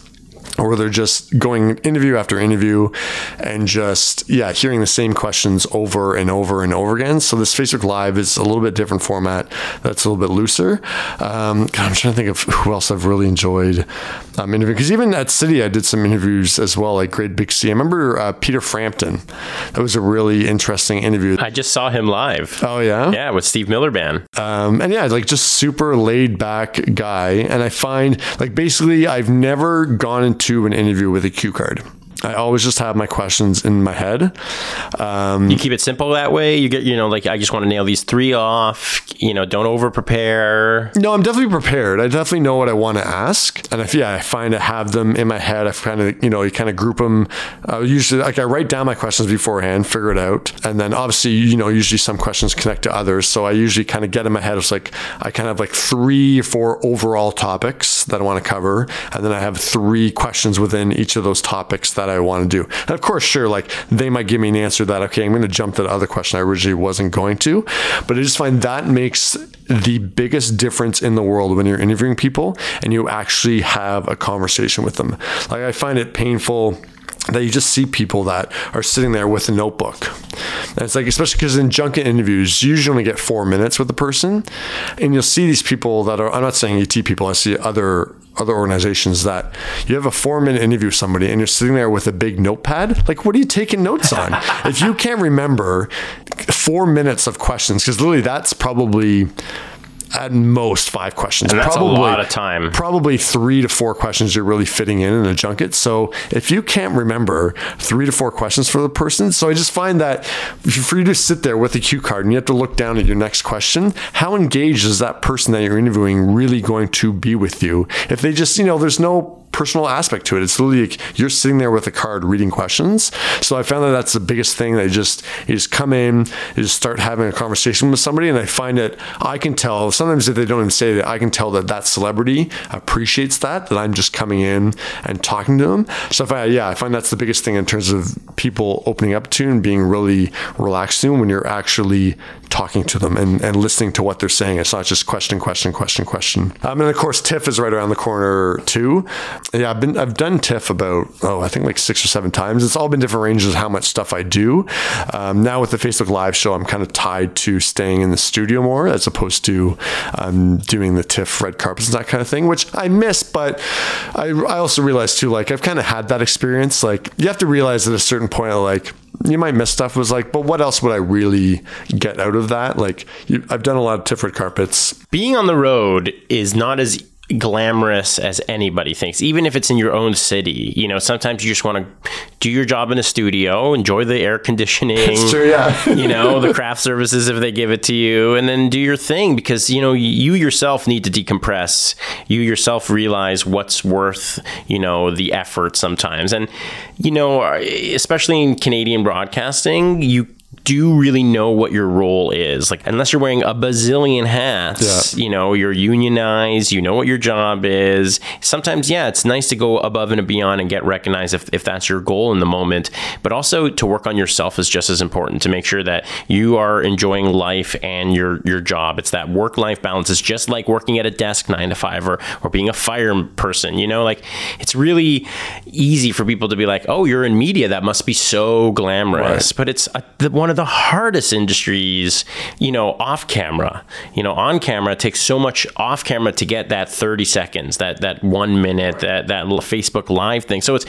or they're just going interview after interview and just yeah hearing the same questions over and over and over again. So this facebook live is a little bit different format. That's a little bit looser. Um, God, i'm trying to think of who else i've really enjoyed um, interviewing. Because even at city i did some interviews as well like Great Big Sea. I remember uh, peter frampton. That was a really interesting interview. I just saw him live. oh yeah? Yeah, with Steve Miller Band. um, and yeah, like just super laid back guy. And I find like basically I've never gone into into an interview with a cue card. I always just have my questions in my head. Um, You keep it simple that way. You get, you know, like I just want to nail these three off. You know, don't over prepare. No, I'm definitely prepared. I definitely know what I want to ask, and if yeah, I find I have them in my head. I kind of you know you kind of group them. Uh, usually, like I write down my questions beforehand, figure it out, and then obviously you know usually some questions connect to others. So I usually kind of get in my head. It's like I kind of have like three or four overall topics that I want to cover, and then I have three questions within each of those topics that I want to do. And of course, sure, like they might give me an answer that okay, I'm going to jump to the other question I originally wasn't going to, but I just find that makes the biggest difference in the world when you're interviewing people and you actually have a conversation with them. Like I find it painful that you just see people that are sitting there with a notebook. And it's like, especially because in junket interviews, you usually get four minutes with the person. And you'll see these people that are, I'm not saying ET people, I see other other organizations that you have a four minute interview with somebody and you're sitting there with a big notepad. Like, what are you taking notes on? if you can't remember four minutes of questions, because literally that's probably at most five questions. And that's a lot of time. Probably three to four questions you're really fitting in in a junket. So if you can't remember three to four questions for the person, so I just find that for you to sit there with a cue card and you have to look down at your next question, how engaged is that person that you're interviewing really going to be with you? If they just, you know, there's no personal aspect to it. It's literally like you're sitting there with a card reading questions. So I found that that's the biggest thing. They just you just come in, you just start having a conversation with somebody, and I find that I can tell. Sometimes if they don't even say it, I can tell that that celebrity appreciates that that I'm just coming in and talking to them. So if I yeah, I find that's the biggest thing in terms of people opening up to and being really relaxed to when you're actually talking to them and, and listening to what they're saying. It's not just question, question, question, question. Um, and of course, TIFF is right around the corner too. Yeah, I've been I've done TIFF about oh I think like six or seven times. It's all been different ranges of how much stuff I do. Um, now with the Facebook Live show, I'm kind of tied to staying in the studio more as opposed to um, doing the TIFF red carpets and that kind of thing, which I miss. But I I also realized too, like I've kind of had that experience. Like you have to realize at a certain point, like you might miss stuff was like, but what else would I really get out of that? Like, you, I've done a lot of TIFF red carpets. Being on the road is not as glamorous as anybody thinks even if it's in your own city. You know sometimes you just want to do your job in a studio enjoy the air conditioning <laughs> true, yeah. <laughs> you know the craft services if they give it to you and then do your thing because you know you yourself need to decompress. You yourself realize what's worth you know the effort sometimes. And you know uh, especially in Canadian broadcasting you do you really know what your role is. Like, unless you're wearing a bazillion hats, Yeah. you know, you're unionized, you know what your job is. Sometimes, yeah, it's nice to go above and beyond and get recognized if, if that's your goal in the moment. But also to work on yourself is just as important to make sure that you are enjoying life and your, your job. It's that work life balance. It's just like working at a desk nine to five or, or being a fire person, you know, like it's really easy for people to be like, oh, you're in media. That must be so glamorous. But it's a, the, one of the hardest industries, you know, off camera. You know, on camera it takes so much off camera to get that 30 seconds, that that 1 minute, that that Facebook live thing. So it's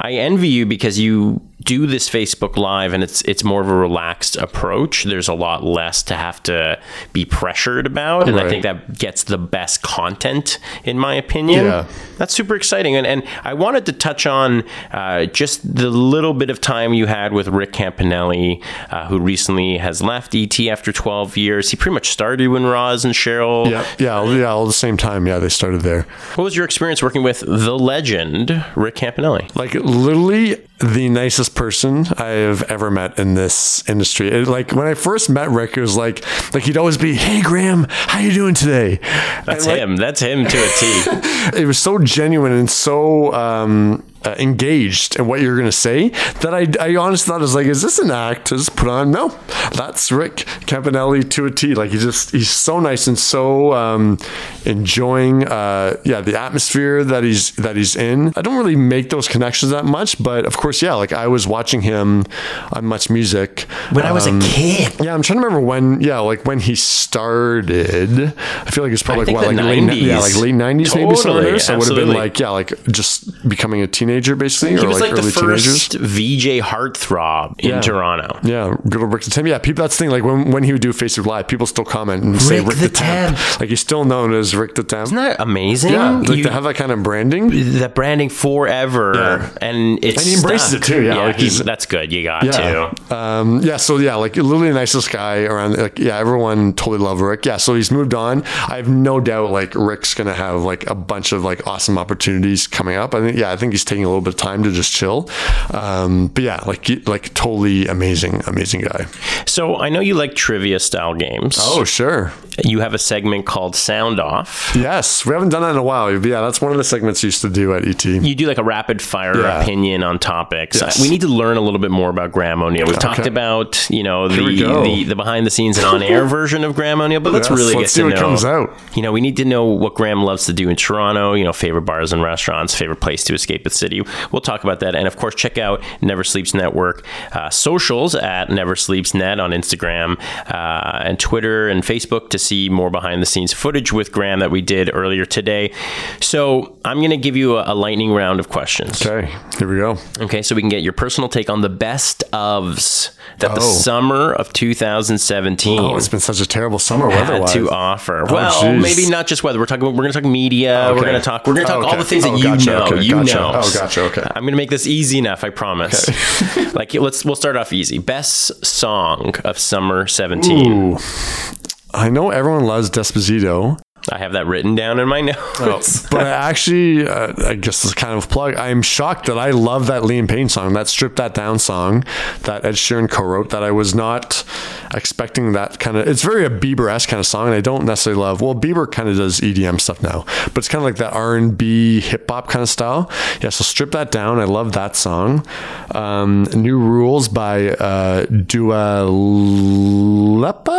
I envy you because you do this Facebook live and it's it's more of a relaxed approach. There's a lot less to have to be pressured about and I think that gets the best content in my opinion. Yeah. That's super exciting. And, and I wanted to touch on uh, just the little bit of time you had with Rick Campanelli, uh, who recently has left ET after 12 years. He pretty much started when Roz and Cheryl. Yeah, yeah, yeah. All the same time. Yeah, they started there. What was your experience working with the legend, Rick Campanelli? Like literally the nicest person I have ever met in this industry. It, like when I first met Rick, it was like like he'd always be, "Hey Graham, how you doing today?" That's like, him. That's him to a T. <laughs> it was so genuine and so um, uh, engaged in what you're going to say that I, I honestly thought, I was like, is this an act? To just put on? No, that's Rick Campanelli to a T. Like he just, he's so nice and so um, enjoying, uh, yeah, the atmosphere that he's, that he's in. I don't really make those connections that much, but of course, yeah, like I was watching him on Much Music. When I was a kid. Yeah, I'm trying to remember when. Yeah, like when he started. I feel like it's probably like what, like late, 90s. yeah, like late '90s maybe somewhere Totally, there. So it would have been like yeah, like just becoming a teenager teenager, basically, He or was like, like, the early teenagers. first VJ heartthrob in Yeah. Toronto. Yeah, good old Rick the Temp. Yeah, people. That's the thing. Like when, when he would do Facebook Live, people still comment and say Rick Rick the the, Temp. Temp. Like he's still known as Rick the Temp. Isn't that amazing? yeah, like You- to have that kind of branding. That branding forever, Yeah. and it's And he embraces stuck. it too, yeah, like he- he's- that's good. You got Yeah. to. Um, yeah. So yeah, like literally the nicest guy around. Like yeah, everyone totally loved Rick. Yeah. So he's moved on. I have no doubt like Rick's gonna have like a bunch of like awesome opportunities coming up. I think yeah, I think he's taking a little bit of time to just chill. Um, but yeah, like like totally amazing, amazing guy. So I know you like trivia style games. Oh sure. You have a segment called Sound Off. Yes, we haven't done that in a while. Yeah, that's one of the segments you used to do at ET. You do like a rapid fire Yeah. opinion on topics. Yes. We need to learn a little bit more about Graham O'Neill. We've talked about, you know, the, the the behind the scenes and on air <laughs> version of Graham O'Neill, but let's really let's get see to what know. comes out. You know, we need to know what Graham loves to do in Toronto, you know, favorite bars and restaurants, favorite place to escape the city. We'll talk about that. And of course, check out Never Sleeps Network uh, socials at Never Sleeps Net on Instagram uh, and Twitter and Facebook to see more behind the scenes footage with Graham that we did earlier today. So I'm going to give you a, a lightning round of questions. Okay, here we go. Okay, so we can get your personal take on the best ofs that the Oh. summer of 2017 Oh, it's been such a terrible summer weather-wise. to offer. Well, jeez. maybe not just weather. We're talking. We're going to talk media. We're going to talk. We're going to talk all Okay. the things that Oh, you gotcha. know. Okay, You gotcha. know. Gotcha. Okay. I'm going to make this easy enough. I promise. <laughs> like let's we'll start off easy. Best song of summer 17. Ooh. I know everyone loves Despacito, I have that written down in my notes. but I actually, uh, I guess it's kind of a plug. I'm shocked that I love that Liam Payne song, that Strip That Down song that Ed Sheeran co-wrote. That I was not expecting that kind of. It's very a Bieber-esque kind of song, and I don't necessarily love. Well, Bieber kind of does EDM stuff now, but it's kind of like that R&B hip hop kind of style. Yeah, so Strip That Down. I love that song. Um, New Rules by uh, Dua Lipa,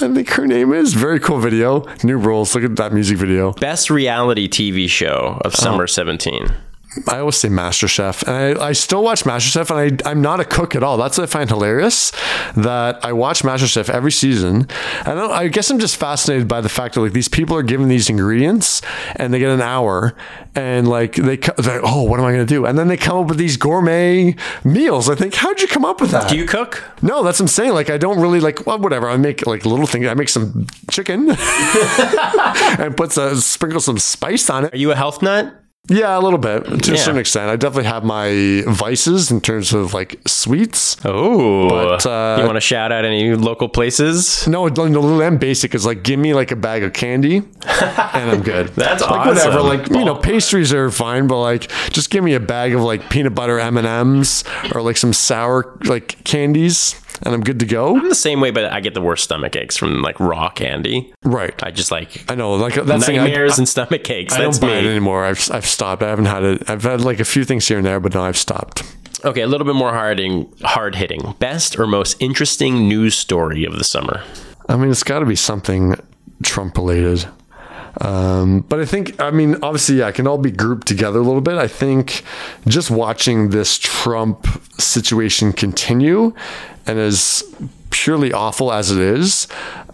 I think her name is. Very cool video. New Rules. Look at that music video. Best reality TV show of summer 17. I always say MasterChef, and I, I still watch MasterChef, and I, I'm not a cook at all. That's what I find hilarious. That I watch MasterChef every season, and I, I guess I'm just fascinated by the fact that like these people are given these ingredients, and they get an hour, and like they they're like, oh, what am I going to do? And then they come up with these gourmet meals. I think, how'd you come up with that? Do you cook? no, that's what I'm saying. Like I don't really like well, whatever. I make like little things. I make some chicken <laughs> and put some sprinkle some spice on it. Are you a health nut? Yeah, a little bit to Yeah. a certain extent. I definitely have my vices in terms of like sweets. Oh, But, uh, you want to shout out any local places? No, the little M basic is like give me like a bag of candy <laughs> and I'm good. That's like whatever. Like you know, pastries are fine, but like just give me a bag of like peanut butter M and M's or like some sour like candies, and I'm good to go. I'm the same way, but I get the worst stomach aches from like raw candy. Right. I just like I know. Like that's thing I, nightmares and stomach aches. I That's don't buy it anymore. I've I've stopped. I haven't had it. I've had like a few things here and there, but now I've stopped. Okay, a little bit more hard hard hitting. Best or most interesting news story of the summer? I mean, it's got to be something Trump related. Um, but I think, I mean, obviously, yeah, it can all be grouped together a little bit. I think just watching this Trump situation continue and as purely awful as it is,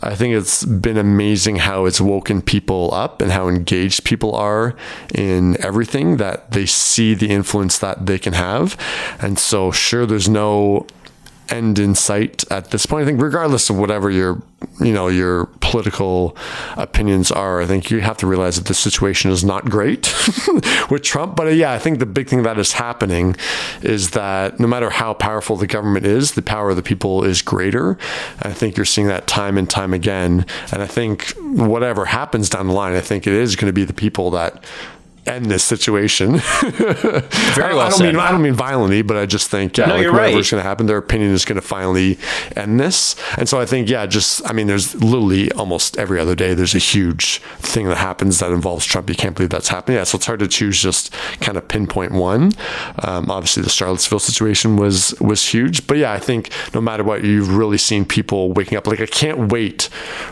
I think it's been amazing how it's woken people up and how engaged people are in everything that they see the influence that they can have. And so, sure, there's no end in sight at this point. I think regardless of whatever your you know your political opinions are, I think you have to realize that the situation is not great <laughs> with Trump. But uh, yeah, I think the big thing that is happening is that no matter how powerful the government is, the power of the people is greater. I think you're seeing that time and time again. And I think whatever happens down the line, I think it is going to be the people that end this situation. <laughs> Very I, well I don't said. mean I don't mean violently, but I just think yeah, No, like whatever's right. going to happen, their opinion is going to finally end this. And so I think yeah, just I mean, there's literally almost every other day there's a huge thing that happens that involves Trump. You can't believe that's happening. Yeah, so it's hard to choose just kind of pinpoint one. Um, obviously, the Charlottesville situation was was huge, but yeah, I think no matter what, you've really seen people waking up. Like I can't wait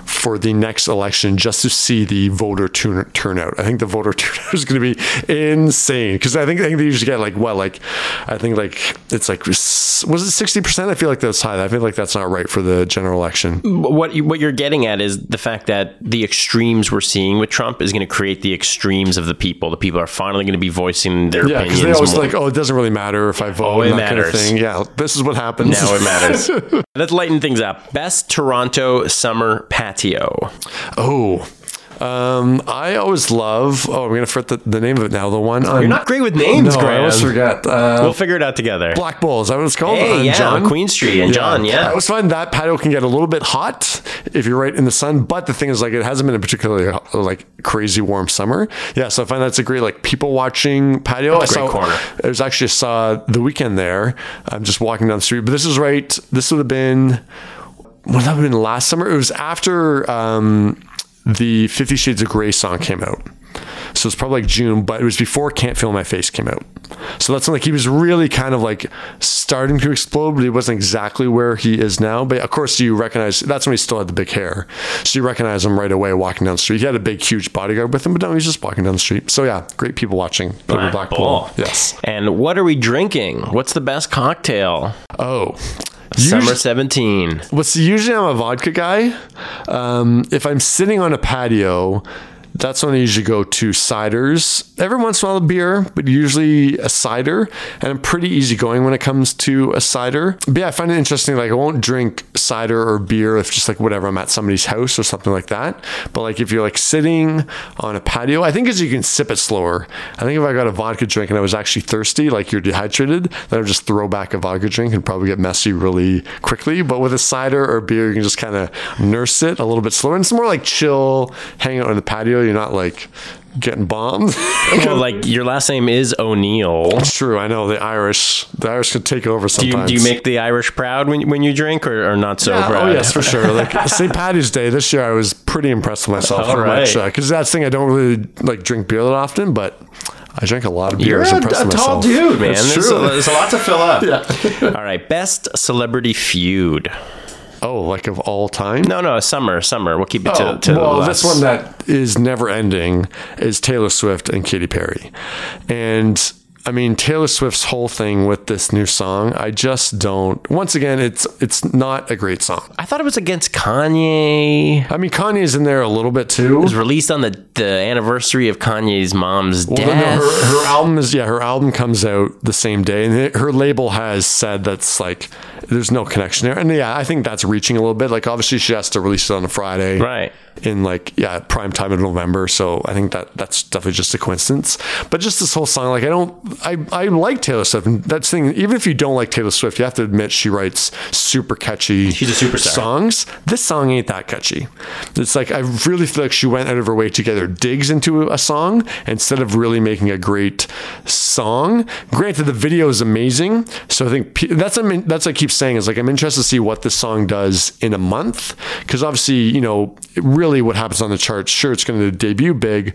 for the next election just to see the voter turn- turnout. I think the voter <laughs> turnout is going to be insane because I think I think they usually get like what like I think like it's like was it sixty percent? I feel like that's high. I feel like that's not right for the general election. what you- what you're getting at is the fact that the extremes we're seeing with Trump is going to create the extremes of the people. The people are finally going to be voicing their Yeah, because opinions. they always more. like, oh, it doesn't really matter if I vote. Oh, it that kind of matters. thing. Yeah, this is what happens. now it matters. <laughs> Let's lighten things up. Best Toronto summer patio. oh, um, I always love. Oh, I'm gonna forget the, the name of it now. The one. You're not great with names, no, I Graham. always forget. Uh, We'll figure it out together. Black Bull. Is that what it's called? Hey, On yeah, John? on Queen Street and John, yeah. I always find that patio can get a little bit hot if you're right in the sun. But the thing is, like, it hasn't been a particularly like crazy warm summer. Yeah, so I find that's a great like people watching patio. I Great saw, corner. I was actually saw the Weeknd there. I'm just walking down the street, but this is right. This would have been would that have been last summer? It was after um, the Fifty Shades of Grey song came out. So it's probably like June, but it was before Can't Feel My Face came out. So that's like he was really kind of like starting to explode, but he wasn't exactly where he is now. But of course you recognize that's when he still had the big hair. So you recognize him right away walking down the street. He had a big, huge bodyguard with him, but no, he's just walking down the street. So yeah, great people watching. Black, Black Bull. Yes. And what are we drinking? What's the best cocktail? Oh. Summer Usually- 17. Well, see, usually I'm a vodka guy. Um, if I'm sitting on a patio, that's when I usually go to ciders. Every once in a while, a beer, but usually a cider. And I'm pretty easygoing when it comes to a cider. But yeah, I find it interesting. Like, I won't drink cider or beer if just like whatever I'm at somebody's house or something like that. But like, if you're like sitting on a patio, I think as you can sip it slower. I think if I got a vodka drink and I was actually thirsty, like you're dehydrated, then I would just throw back a vodka drink and probably get messy really quickly. But with a cider or beer, you can just kind of nurse it a little bit slower. And it's more like chill, hang out on the patio. You're not like getting bombed. <laughs> Well, like your last name is O'Neill. it's true. I know the Irish, the Irish could take over Do you, sometimes. do you make the Irish proud when, when you drink or, or not so Yeah, oh, proud? oh yes, for sure. Like <laughs> St. Patty's Day this year, I was pretty impressed with myself. All How much right. because that's the thing I don't really like drink beer that often, but I drink a lot of beer. You're a, impressed a with tall myself. dude, man. It's There's a, true. there's a lot to fill up. <laughs> yeah. All right. Best celebrity feud. Oh, like of all time? No, no, summer, summer. We'll keep it Oh, to, to well, this one that is never ending is Taylor Swift and Katy Perry. And I mean Taylor Swift's whole thing with this new song, I just don't once again it's it's not a great song. I thought it was against Kanye. I mean Kanye's in there a little bit too. It was released on the, the anniversary of Kanye's mom's Well, death. no, her, her album is yeah. Her album comes out the same day, and it- her label has said that's like there's no connection there. And yeah, I think that's reaching a little bit. Like obviously she has to release it on a Friday, Right. In like yeah, prime time in November. So I think that that's definitely just a coincidence. But just this whole song, like I don't, I I like Taylor Swift. And that's thing. Even if you don't like Taylor Swift, you have to admit she writes super catchy. She's a superstar. songs. This song ain't that catchy. It's like I really feel like she went out of her way to get her digs into a song instead of really making a great song. Granted, the video is amazing, so I think that's I mean, that's what I keep saying is like I'm interested to see what this song does in a month because obviously you know really what happens on the charts. Sure, it's going to debut big,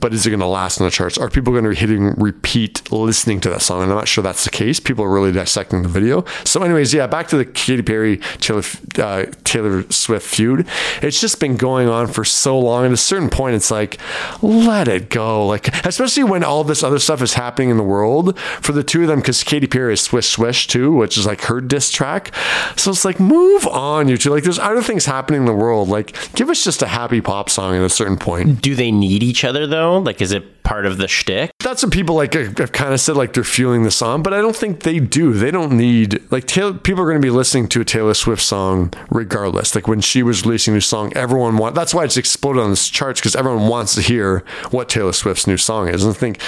but is it going to last on the charts? Are people going to be hitting repeat listening to that song? And I'm not sure that's the case. People are really dissecting the video. So, anyways, yeah, back to the Katy Perry Taylor uh, Taylor Swift feud. It's just been going on for so long. At a certain point, it's like let it go. Like especially when all this other stuff is happening in the world for the two of them, because Katy Perry is Swish Swish too, which is like her diss track. So it's like move on, you two. Like there's other things happening in the world. Like give us just a happy pop song at a certain point. Do they need each other though? Like, is it part of the shtick? That's what people like have kind of said like they're fueling the song, but I don't think they do. They don't need like Taylor, people are going to be listening to a Taylor Swift song regardless. Like when she was releasing a new song, everyone want that's why it's exploded on this charts because everyone wants to hear what Taylor Swift's new song is. And I think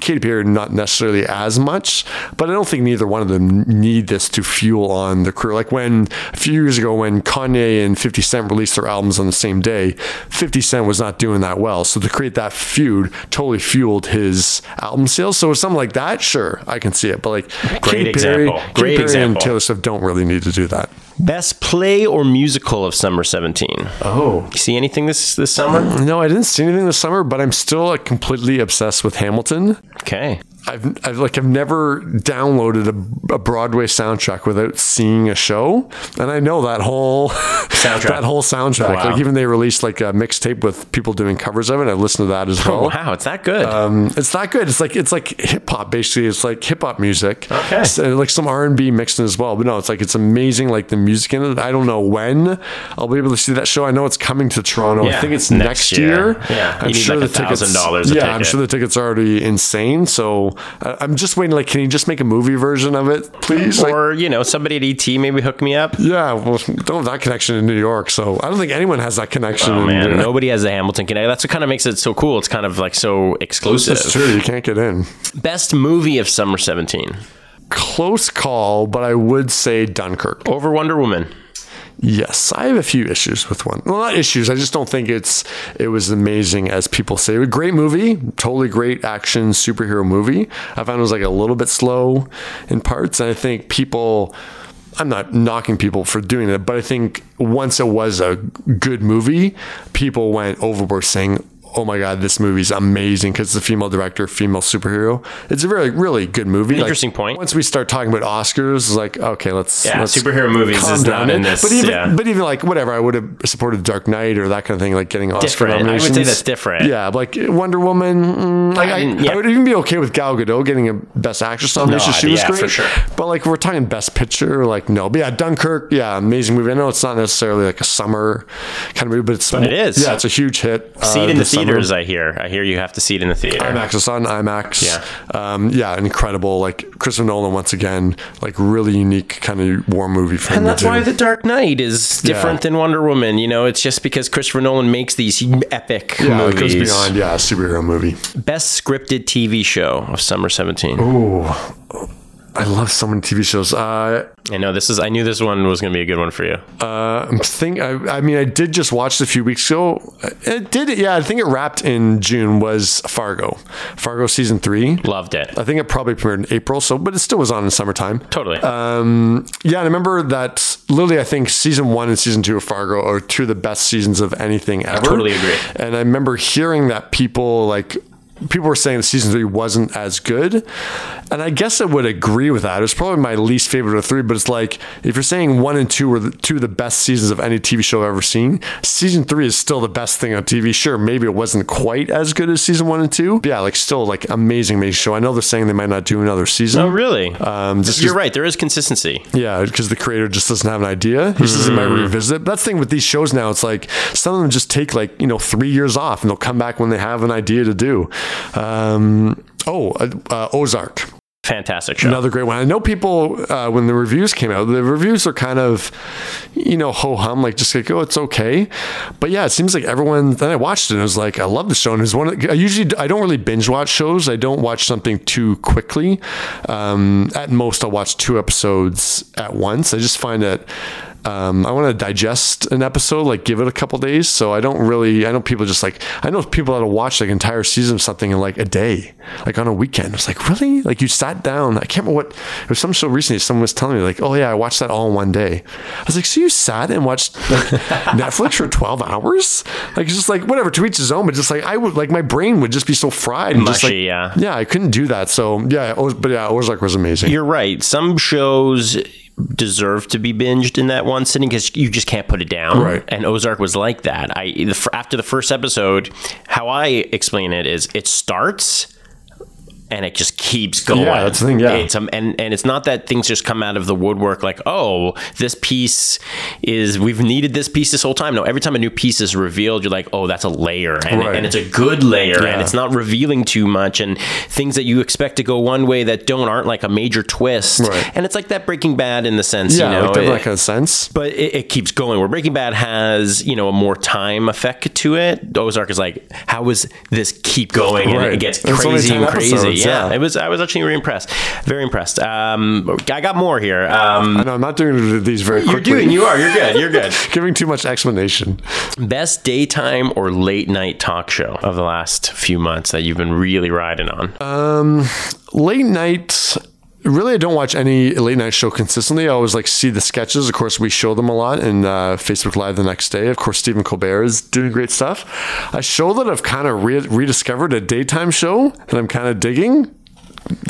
Katy Perry not necessarily as much, but I don't think neither one of them need this to fuel on the career. Like when a few years ago when Kanye and 50 Cent released their albums on the same day, 50 Cent was not doing that well. So to create that feud totally fueled his album sales. So with something like that, sure, I can see it. But like Katy Perry, example. Katy Great Perry example. and Taylor Swift don't really need to do that. Best play or musical of summer 17? Oh. You see anything this this summer? No, I didn't see anything this summer, but I'm still like, completely obsessed with Hamilton. Okay. I've, I've like I've never downloaded a, a Broadway soundtrack without seeing a show, and I know that whole Soundtrack. <laughs> that whole soundtrack. Wow. Like even they released like a mixtape with people doing covers of it. I listened to that as well. Oh, wow, it's that good. Um, it's not good. It's like it's like hip hop basically. It's like hip hop music. Okay. So, like some R and B mixed in as well. But no, it's like it's amazing. Like the music in it. I don't know when I'll be able to see that show. I know it's coming to Toronto. Yeah, I think it's next next, year. year. Yeah. I'm You sure like the tickets. $1,000 a Yeah, I'm sure the tickets are already insane. So I'm just waiting. Like, can you just make a movie version of it, please? Like, or you know, somebody at ET maybe hook me up. yeah, well, don't have that connection in New York. So I don't think anyone has that connection. Oh man, nobody has the Hamilton connection. That's what kind of makes it so cool. It's kind of like so exclusive. That's true. You can't get in. Best movie of summer 17 Close call, but I would say Dunkirk. over Wonder Woman. Yes, I have a few issues with one. Well, not issues. I just don't think it's it was amazing as people say. A great movie, totally great action superhero movie. I found it was like a little bit slow in parts, and I think people. I'm not knocking people for doing it, but I think once it was a good movie, people went overboard saying, "Oh my god, this movie's amazing!" Because it's a female director, female superhero. It's a very really good movie. Like, Interesting point. Once we start talking about Oscars, it's like okay, let's Yeah, let's superhero movies is not in this, But even yeah. but even like whatever, I would have supported Dark Knight or that kind of thing, like getting Oscar Different. I would nominations. say that's different. Yeah, like Wonder Woman. like I, Mm, yeah. I would even be okay with Gal Gadot getting a Best Actress nomination. Nod, she was yeah, great, for sure. But like we're talking Best Picture, like no. But yeah, Dunkirk. Yeah, amazing movie. I know it's not necessarily like a summer kind of movie, but it's But it is. Yeah, it's a huge hit. uh, See it in the summer. Theaters. I hear. I hear you have to see it in the theater. IMAX. It's on IMAX. Yeah. Um, yeah, incredible. Like Christopher Nolan once again, like really unique kind of war movie for. And that's why The Dark Knight is different Yeah. than Wonder Woman. You know, it's just because Christopher Nolan makes these epic yeah, movies. it goes beyond yeah, superhero movie. Best scripted TV show of summer 17. Ooh, I love so many TV shows. Uh, I know this is. I knew this one was going to be a good one for you. uh, I'm think. I, I mean, I did just watch it a few weeks ago. It did. Yeah, I think it wrapped in June. Was Fargo, Fargo season three. Loved it. I think it probably premiered in April. So, but it still was on in summertime. Totally. Um, yeah, and I remember that literally, I think season one and season two of Fargo are two of the best seasons of anything ever. totally agree. And I remember hearing that people like people were saying season three wasn't as good. And I guess I would agree with that. It was probably my least favorite of three, but it's like if you're saying one and two were the, two of the best seasons of any TV show I've ever seen, season three is still the best thing on TV. Sure, maybe it wasn't quite as good as season one and two. But yeah, like still like amazing, amazing show. I know they're saying they might not do another season. oh, really? Um, You're right. There is consistency. yeah, because the creator just doesn't have an idea. He says he might Mm-hmm. revisit. it. That's the thing with these shows now. It's like some of them just take like you know three years off, and they'll come back when they have an idea to do. Um, oh, uh, uh, Ozark, Fantastic show. another great one. I know people uh, when the reviews came out, the reviews are kind of you know ho hum, like just like oh it's okay, but yeah, it seems like everyone. Then I watched it and it was like I love the show. And it's one. Of, I usually I don't really binge watch shows. I don't watch something too quickly. Um, at most, I'll watch two episodes at once. I just find that. Um, I want to digest an episode, like give it a couple days. So I don't really. I know people just like. I know people that'll watch like entire season of something in like a day, like on a weekend. It's like really, like you sat down. I can't remember what. It was some show recently. Someone was telling me like, oh yeah, I watched that all in one day. I was like, so you sat and watched like <laughs> Netflix for twelve hours? Like it's just like whatever to each his own. But just like I would like my brain would just be so fried and just like yeah. yeah, I couldn't do that. So yeah, Oz- but yeah, Ozark was amazing. You're right. Some shows deserve to be binged in that one sitting because you just can't put it down. Right. And Ozark was like that. I the, after the first episode, how I explain it is it starts. And it just keeps going. Yeah, that's the thing, yeah. It's um, and and it's not that things just come out of the woodwork like, oh, this piece is we've needed this piece this whole time. No, every time a new piece is revealed, you're like, oh, that's a layer, and, Right. and it's a good layer, and it's not revealing too much, and things that you expect to go one way that don't aren't like a major twist, Right. and it's like that Breaking Bad in the sense, yeah, you know, like it- kind of sense. but it, it keeps going. Where Breaking Bad has, you know, a more time effect to it. Ozark is like, how is this keep going? And it gets It's crazy and crazy. episodes, yeah. yeah. it was. I was actually really impressed. Very impressed. Um, I got more here. Um, I know I'm not doing these very you're quickly. doing. You are. You're good. You're good. <laughs> giving too much explanation. Best daytime or late night talk show of the last few months that you've been really riding on. Uh, Late night. Really, I don't watch any late night show consistently. I always like see the sketches. Of course, we show them a lot in uh, Facebook Live the next day. Of course, Stephen Colbert is doing great stuff. A show that I've kind of re- rediscovered, a daytime show that I'm kind of digging.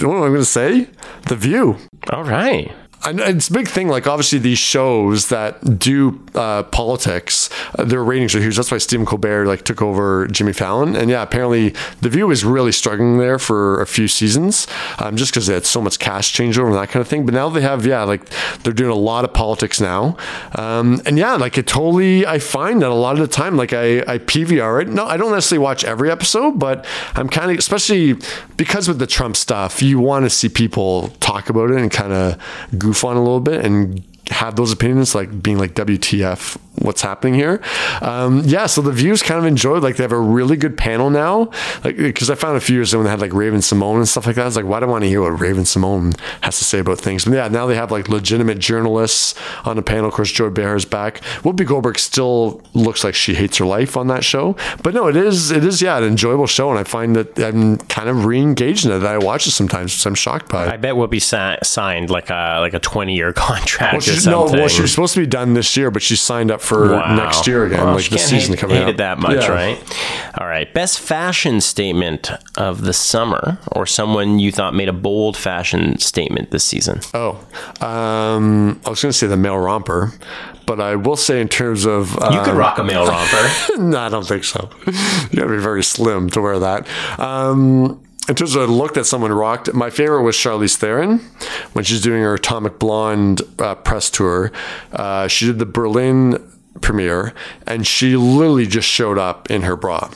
what am I going to say? The View. All right. And it's a big thing. Like obviously, these shows that do uh, politics, uh, their ratings are huge. That's why Stephen Colbert like took over Jimmy Fallon. And yeah, apparently The View is really struggling there for a few seasons, um, just because they had so much cash changeover and that kind of thing. But now they have, yeah, like they're doing a lot of politics now. Um, and yeah, like it totally, I find that a lot of the time, like I, I PVR it. No, I don't necessarily watch every episode, but I'm kind of, especially because with the Trump stuff, you want to see people talk about it and kind of goof on a little bit and have those opinions like being like WTF what's happening here? Um, yeah so the views kind of enjoyed like they have a really good panel now. Like because I found a few years ago when they had like Raven-Symoné and stuff like that. I was like why do I want to hear what Raven-Symoné has to say about things? But yeah now they have like legitimate journalists on the panel. Of course Joy Behar is back. Whoopi Goldberg still looks like she hates her life on that show. But no it is it is yeah an enjoyable show and I find that I'm kind of re-engaged in it. I watch it sometimes which I'm shocked by it. I bet Whoopi sa- signed like a like a twenty year <laughs> contract Well, she's, no, well, she was supposed to be done this year, but she signed up for Wow. next year again, Well, like the season hate, coming hate up. that much, Yeah. right? All right. Best fashion statement of the summer, or someone you thought made a bold fashion statement this season. Oh, um, I was going to say the male romper, but I will say in terms of uh, You could rock a male romper. <laughs> no, I don't think so. You got to be very slim to wear that. Um, in terms of a look that someone rocked, my favorite was Charlize Theron when she's doing her Atomic Blonde uh, press tour. Uh, she did the Berlin premiere, and she literally just showed up in her bra.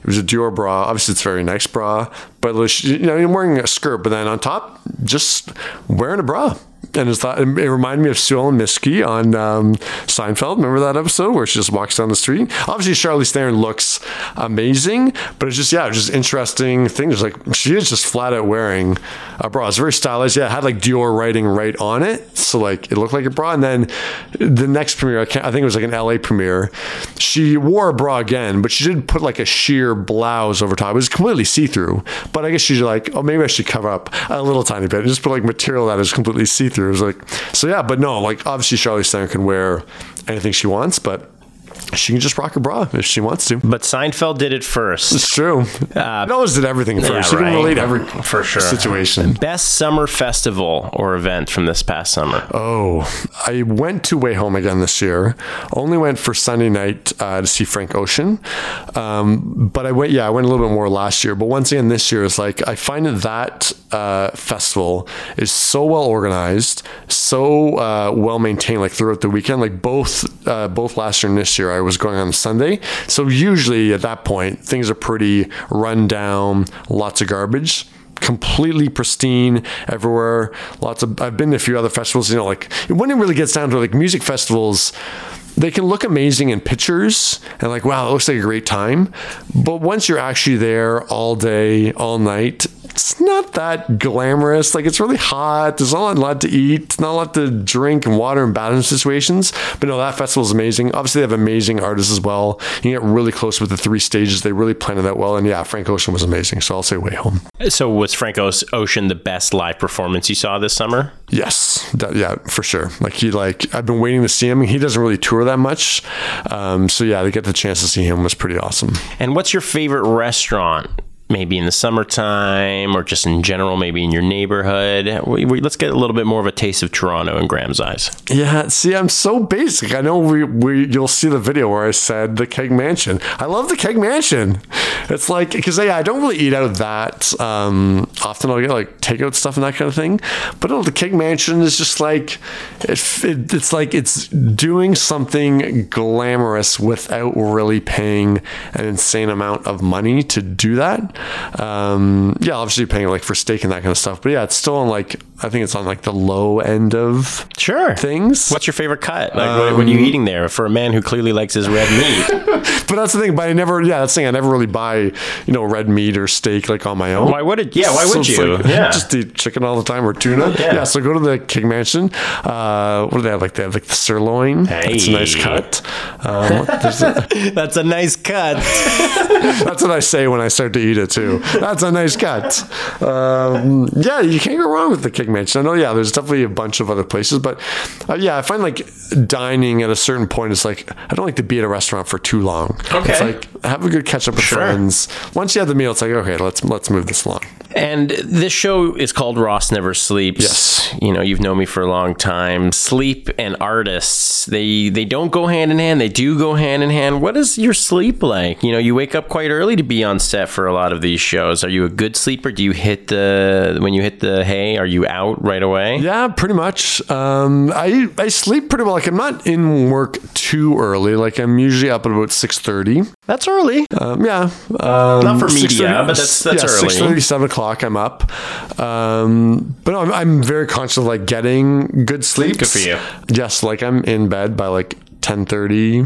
It was a Dior bra. Obviously, it's a very nice bra, but you know, you're wearing a skirt, but then on top, just wearing a bra. And it's thought, it reminded me of Sue Ellen Mischke on um, Seinfeld. Remember that episode where she just walks down the street? Obviously, Charlize Theron looks amazing, but it's just yeah, just interesting things. Like she is just flat out wearing a bra. It's very stylized. Yeah, it had like Dior writing right on it, so like it looked like a bra. And then the next premiere, I, I think it was like an LA premiere. She wore a bra again, but she did put like a sheer blouse over top. It was completely see through, but I guess she's like, oh, maybe I should cover up a little tiny bit and just put like material that is completely see through. It was like, so yeah, but no, like obviously Charlize Theron can wear anything she wants, but she can just rock a bra if she wants to. But Seinfeld did it first. It's true. Uh, Knows did everything first. yeah, right. can relate every For sure. situation. Best summer festival or event from this past summer. Oh, I went to WayHome again this year. Only went for Sunday night uh, to see Frank Ocean. Um, but I went, yeah, I went a little bit more last year. But once again, this year is like, I find that that uh, festival is so well organized, so uh, well maintained, like throughout the weekend. Like both, uh, both last year and this year, Was going on Sunday. So usually at that point, things are pretty run down, lots of garbage completely pristine everywhere. Lots of I've been to a few other festivals. You know, like when it really gets down to like music festivals, they can look amazing in pictures and like wow, it looks like a great time. But once you're actually there all day, all night, it's not that glamorous. Like it's really hot. There's not a lot to eat, not a lot to drink and water in bathroom situations. But no, that festival is amazing. Obviously, they have amazing artists as well. You get really close with the three stages. They really planned it that well. And yeah, Frank Ocean was amazing. So I'll say WayHome. So was Frank Ocean the best live performance you saw this summer? Yes, that, yeah, for sure. Like he, like I've been waiting to see him. He doesn't really tour that much, um, so yeah, to get the chance to see him was pretty awesome. And what's your favorite restaurant? Maybe in the summertime or just in general, maybe in your neighborhood. We, we, let's get a little bit more of a taste of Toronto in Graham's eyes. Yeah, see, I'm so basic. I know we, we you'll see the video where I said the Keg Mansion. I love the Keg Mansion. It's like because yeah, I don't really eat out that um, often. I'll get like takeout stuff and that kind of thing. But the Keg Mansion is just like it, it, it's like it's doing something glamorous without really paying an insane amount of money to do that. Um, yeah, obviously you're paying like for steak and that kind of stuff. But yeah, it's still on like I think it's on like the low end of Sure. things. What's your favorite cut? Like, what, what are you eating there for a man who clearly likes his red meat? <laughs> But that's the thing. But I never, yeah, that's the thing. I never really buy, you know, red meat or steak like on my own. Why would it? Yeah, why would it's you? like, yeah. <laughs> just eat chicken all the time or tuna. Yeah. Yeah. so go to the Keg Mansion. Uh, what do they have? Like they have like the sirloin. It's a nice cut. <laughs> Um, a- That's a nice cut. that's what I say when I start to eat it too. That's a nice cut. Um, yeah, you can't go wrong with the Keg Mansion. I know. Yeah, there's definitely a bunch of other places, but uh, yeah, I find like dining at a certain point is like I don't like to be at a restaurant for too long. Okay. It's like have a good catch up with Sure. friends. Once you have the meal, it's like okay, let's let's move this along. And this show is called Ross Never Sleeps. Yes. You know, you've known me for a long time. Sleep and artists, they they don't go hand in hand. They do go hand in hand. What is your sleep like? You know, you wake up quite early to be on set for a lot of these shows. Are you a good sleeper? Do you hit the when you hit the hay, are you out right away? Yeah, pretty much. Um, I I sleep pretty well. Like I'm not in work too early. Like I'm usually up at about six thirty. That's early. Um, yeah, um, Not for media, 6:30 but that's- that's yeah, early. 6:30, 7 o'clock. I'm up. Um, but no, I'm, I'm very conscious of like getting good sleep. Good for you. Yes, like I'm in bed by like ten thirty.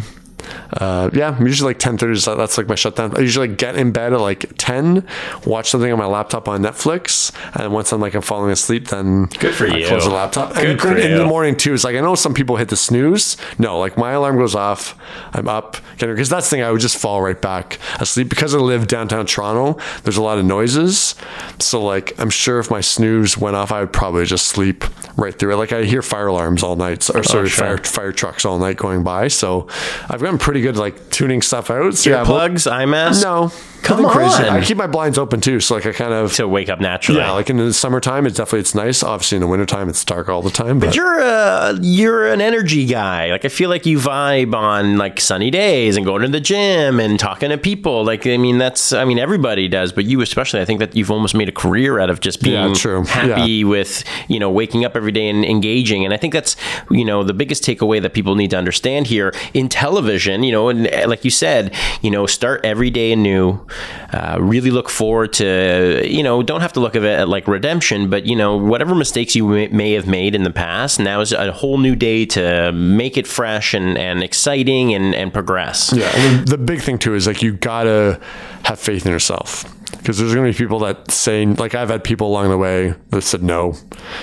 Uh, yeah, I'm usually like ten thirty. So that's like my shutdown. I usually like get in bed at like ten, watch something on my laptop on Netflix, and once I'm like I'm falling asleep, then Good for I you. close the laptop. Good and for in the morning too. It's like I know some people hit the snooze. No, like my alarm goes off. I'm up because that's the thing. I would just fall right back asleep because I live downtown Toronto. There's a lot of noises, so like I'm sure if my snooze went off, I would probably just sleep right through it. Like I hear fire alarms all night, or sorry, Oh, sure. fire fire trucks all night going by. So I've gotten pretty good like tuning stuff out. So yeah, but- Plugs, IMAS? no, Come crazy. on. I keep my blinds open too, so like I kind of To wake up naturally. yeah, like in the summertime, it's definitely it's nice. Obviously, in the wintertime, it's dark all the time. But, You're a you're an energy guy. Like I feel like you vibe on like sunny days and going to the gym and talking to people. Like I mean that's I mean everybody does, but you especially. I think that you've almost made a career out of just being Yeah, true. happy with you know waking up every day and engaging. And I think that's you know the biggest takeaway that people need to understand here in television. You know, and uh, like you said, you know, start every day anew. Uh, really look forward to you know don't have to look at it like redemption, but you know whatever mistakes you may, have made in the past. Now is a whole new day to make it fresh and, and exciting and, and progress. Yeah, and the big thing too is like you gotta have faith in yourself because there's gonna be people that say like I've had people along the way that said no.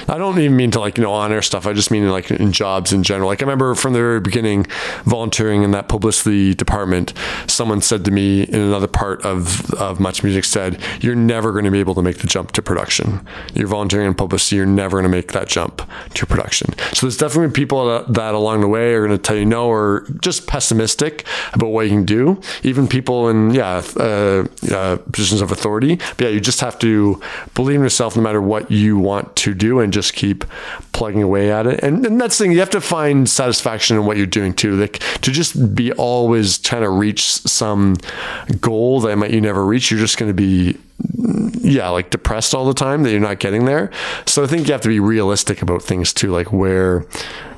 I don't even mean to like you know honor stuff. I just mean like in jobs in general. Like I remember from the very beginning, volunteering in that publicity department, someone said to me in another part of of MuchMusic said, "You're never going to be able to make the jump to production. You're volunteering in publicity. You're never going to make that jump to production." So there's definitely people that, that along the way are going to tell you no or just pessimistic about what you can do. Even people in yeah uh, uh, positions of authority. But yeah, you just have to believe in yourself no matter what you want to do and just keep plugging away at it. And, and that's the thing you have to find satisfaction in what you're doing too. Like to just be always trying to reach some goal that might you never reach. You're just going to be yeah, like depressed all the time that you're not getting there. So I think you have to be realistic about things too, like where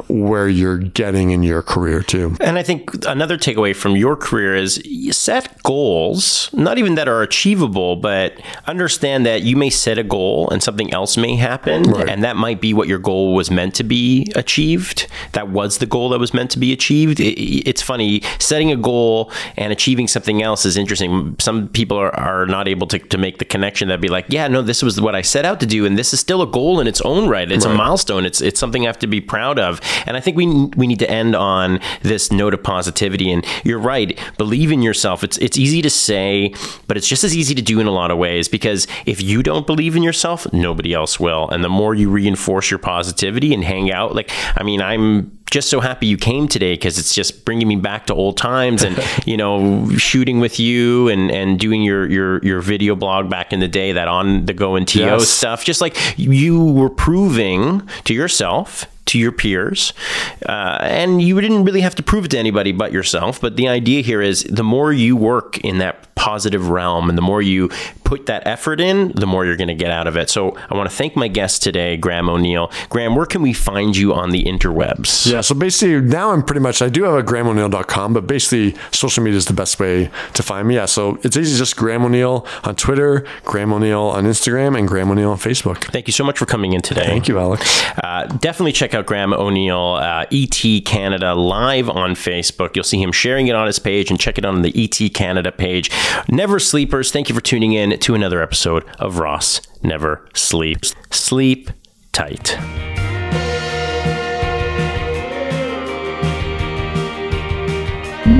where you're getting in your career too. And I think another takeaway from your career is set goals, not even that are achievable, but understand that you may set a goal and something else may happen. Right. And that might be what your goal was meant to be achieved. That was the goal that was meant to be achieved. It, it's funny, setting a goal and achieving something else is interesting. Some people are, are not able to, to make the connection that be like, yeah, no, this was what I set out to do. And this is still a goal in its own right. It's a milestone. It's, it's something I have to be proud of. And I think we we need to end on this note of positivity. And you're right, believe in yourself. It's it's easy to say, but it's just as easy to do in a lot of ways because if you don't believe in yourself, nobody else will. And the more you reinforce your positivity and hang out, like I mean, I'm just so happy you came today because it's just bringing me back to old times and <laughs> you know shooting with you and and doing your your your video blog back in the day that on the go and to Yes. stuff. Just like you were proving to yourself to your peers uh, and you didn't really have to prove it to anybody but yourself but the idea here is the more you work in that positive realm and the more you put that effort in the more you're going to get out of it. So i want to thank my guest today graham o'neill. Graham where can we find you on the interwebs? Yeah, so basically now I'm pretty much I do have a grahamo'Neill.com, but basically social media is the best way to find me. Yeah, so it's easy just Graham O'Neill on Twitter, Graham O'Neill on Instagram, and Graham O'Neill on Facebook. Thank you so much for coming in today. Thank you, Alex. Uh, definitely check out Graham O'Neill, uh, ET Canada, live on Facebook. You'll see him sharing it on his page and check it out on the ET Canada page. Never Sleepers, thank you for tuning in to another episode of Ross Never Sleeps. Sleep tight.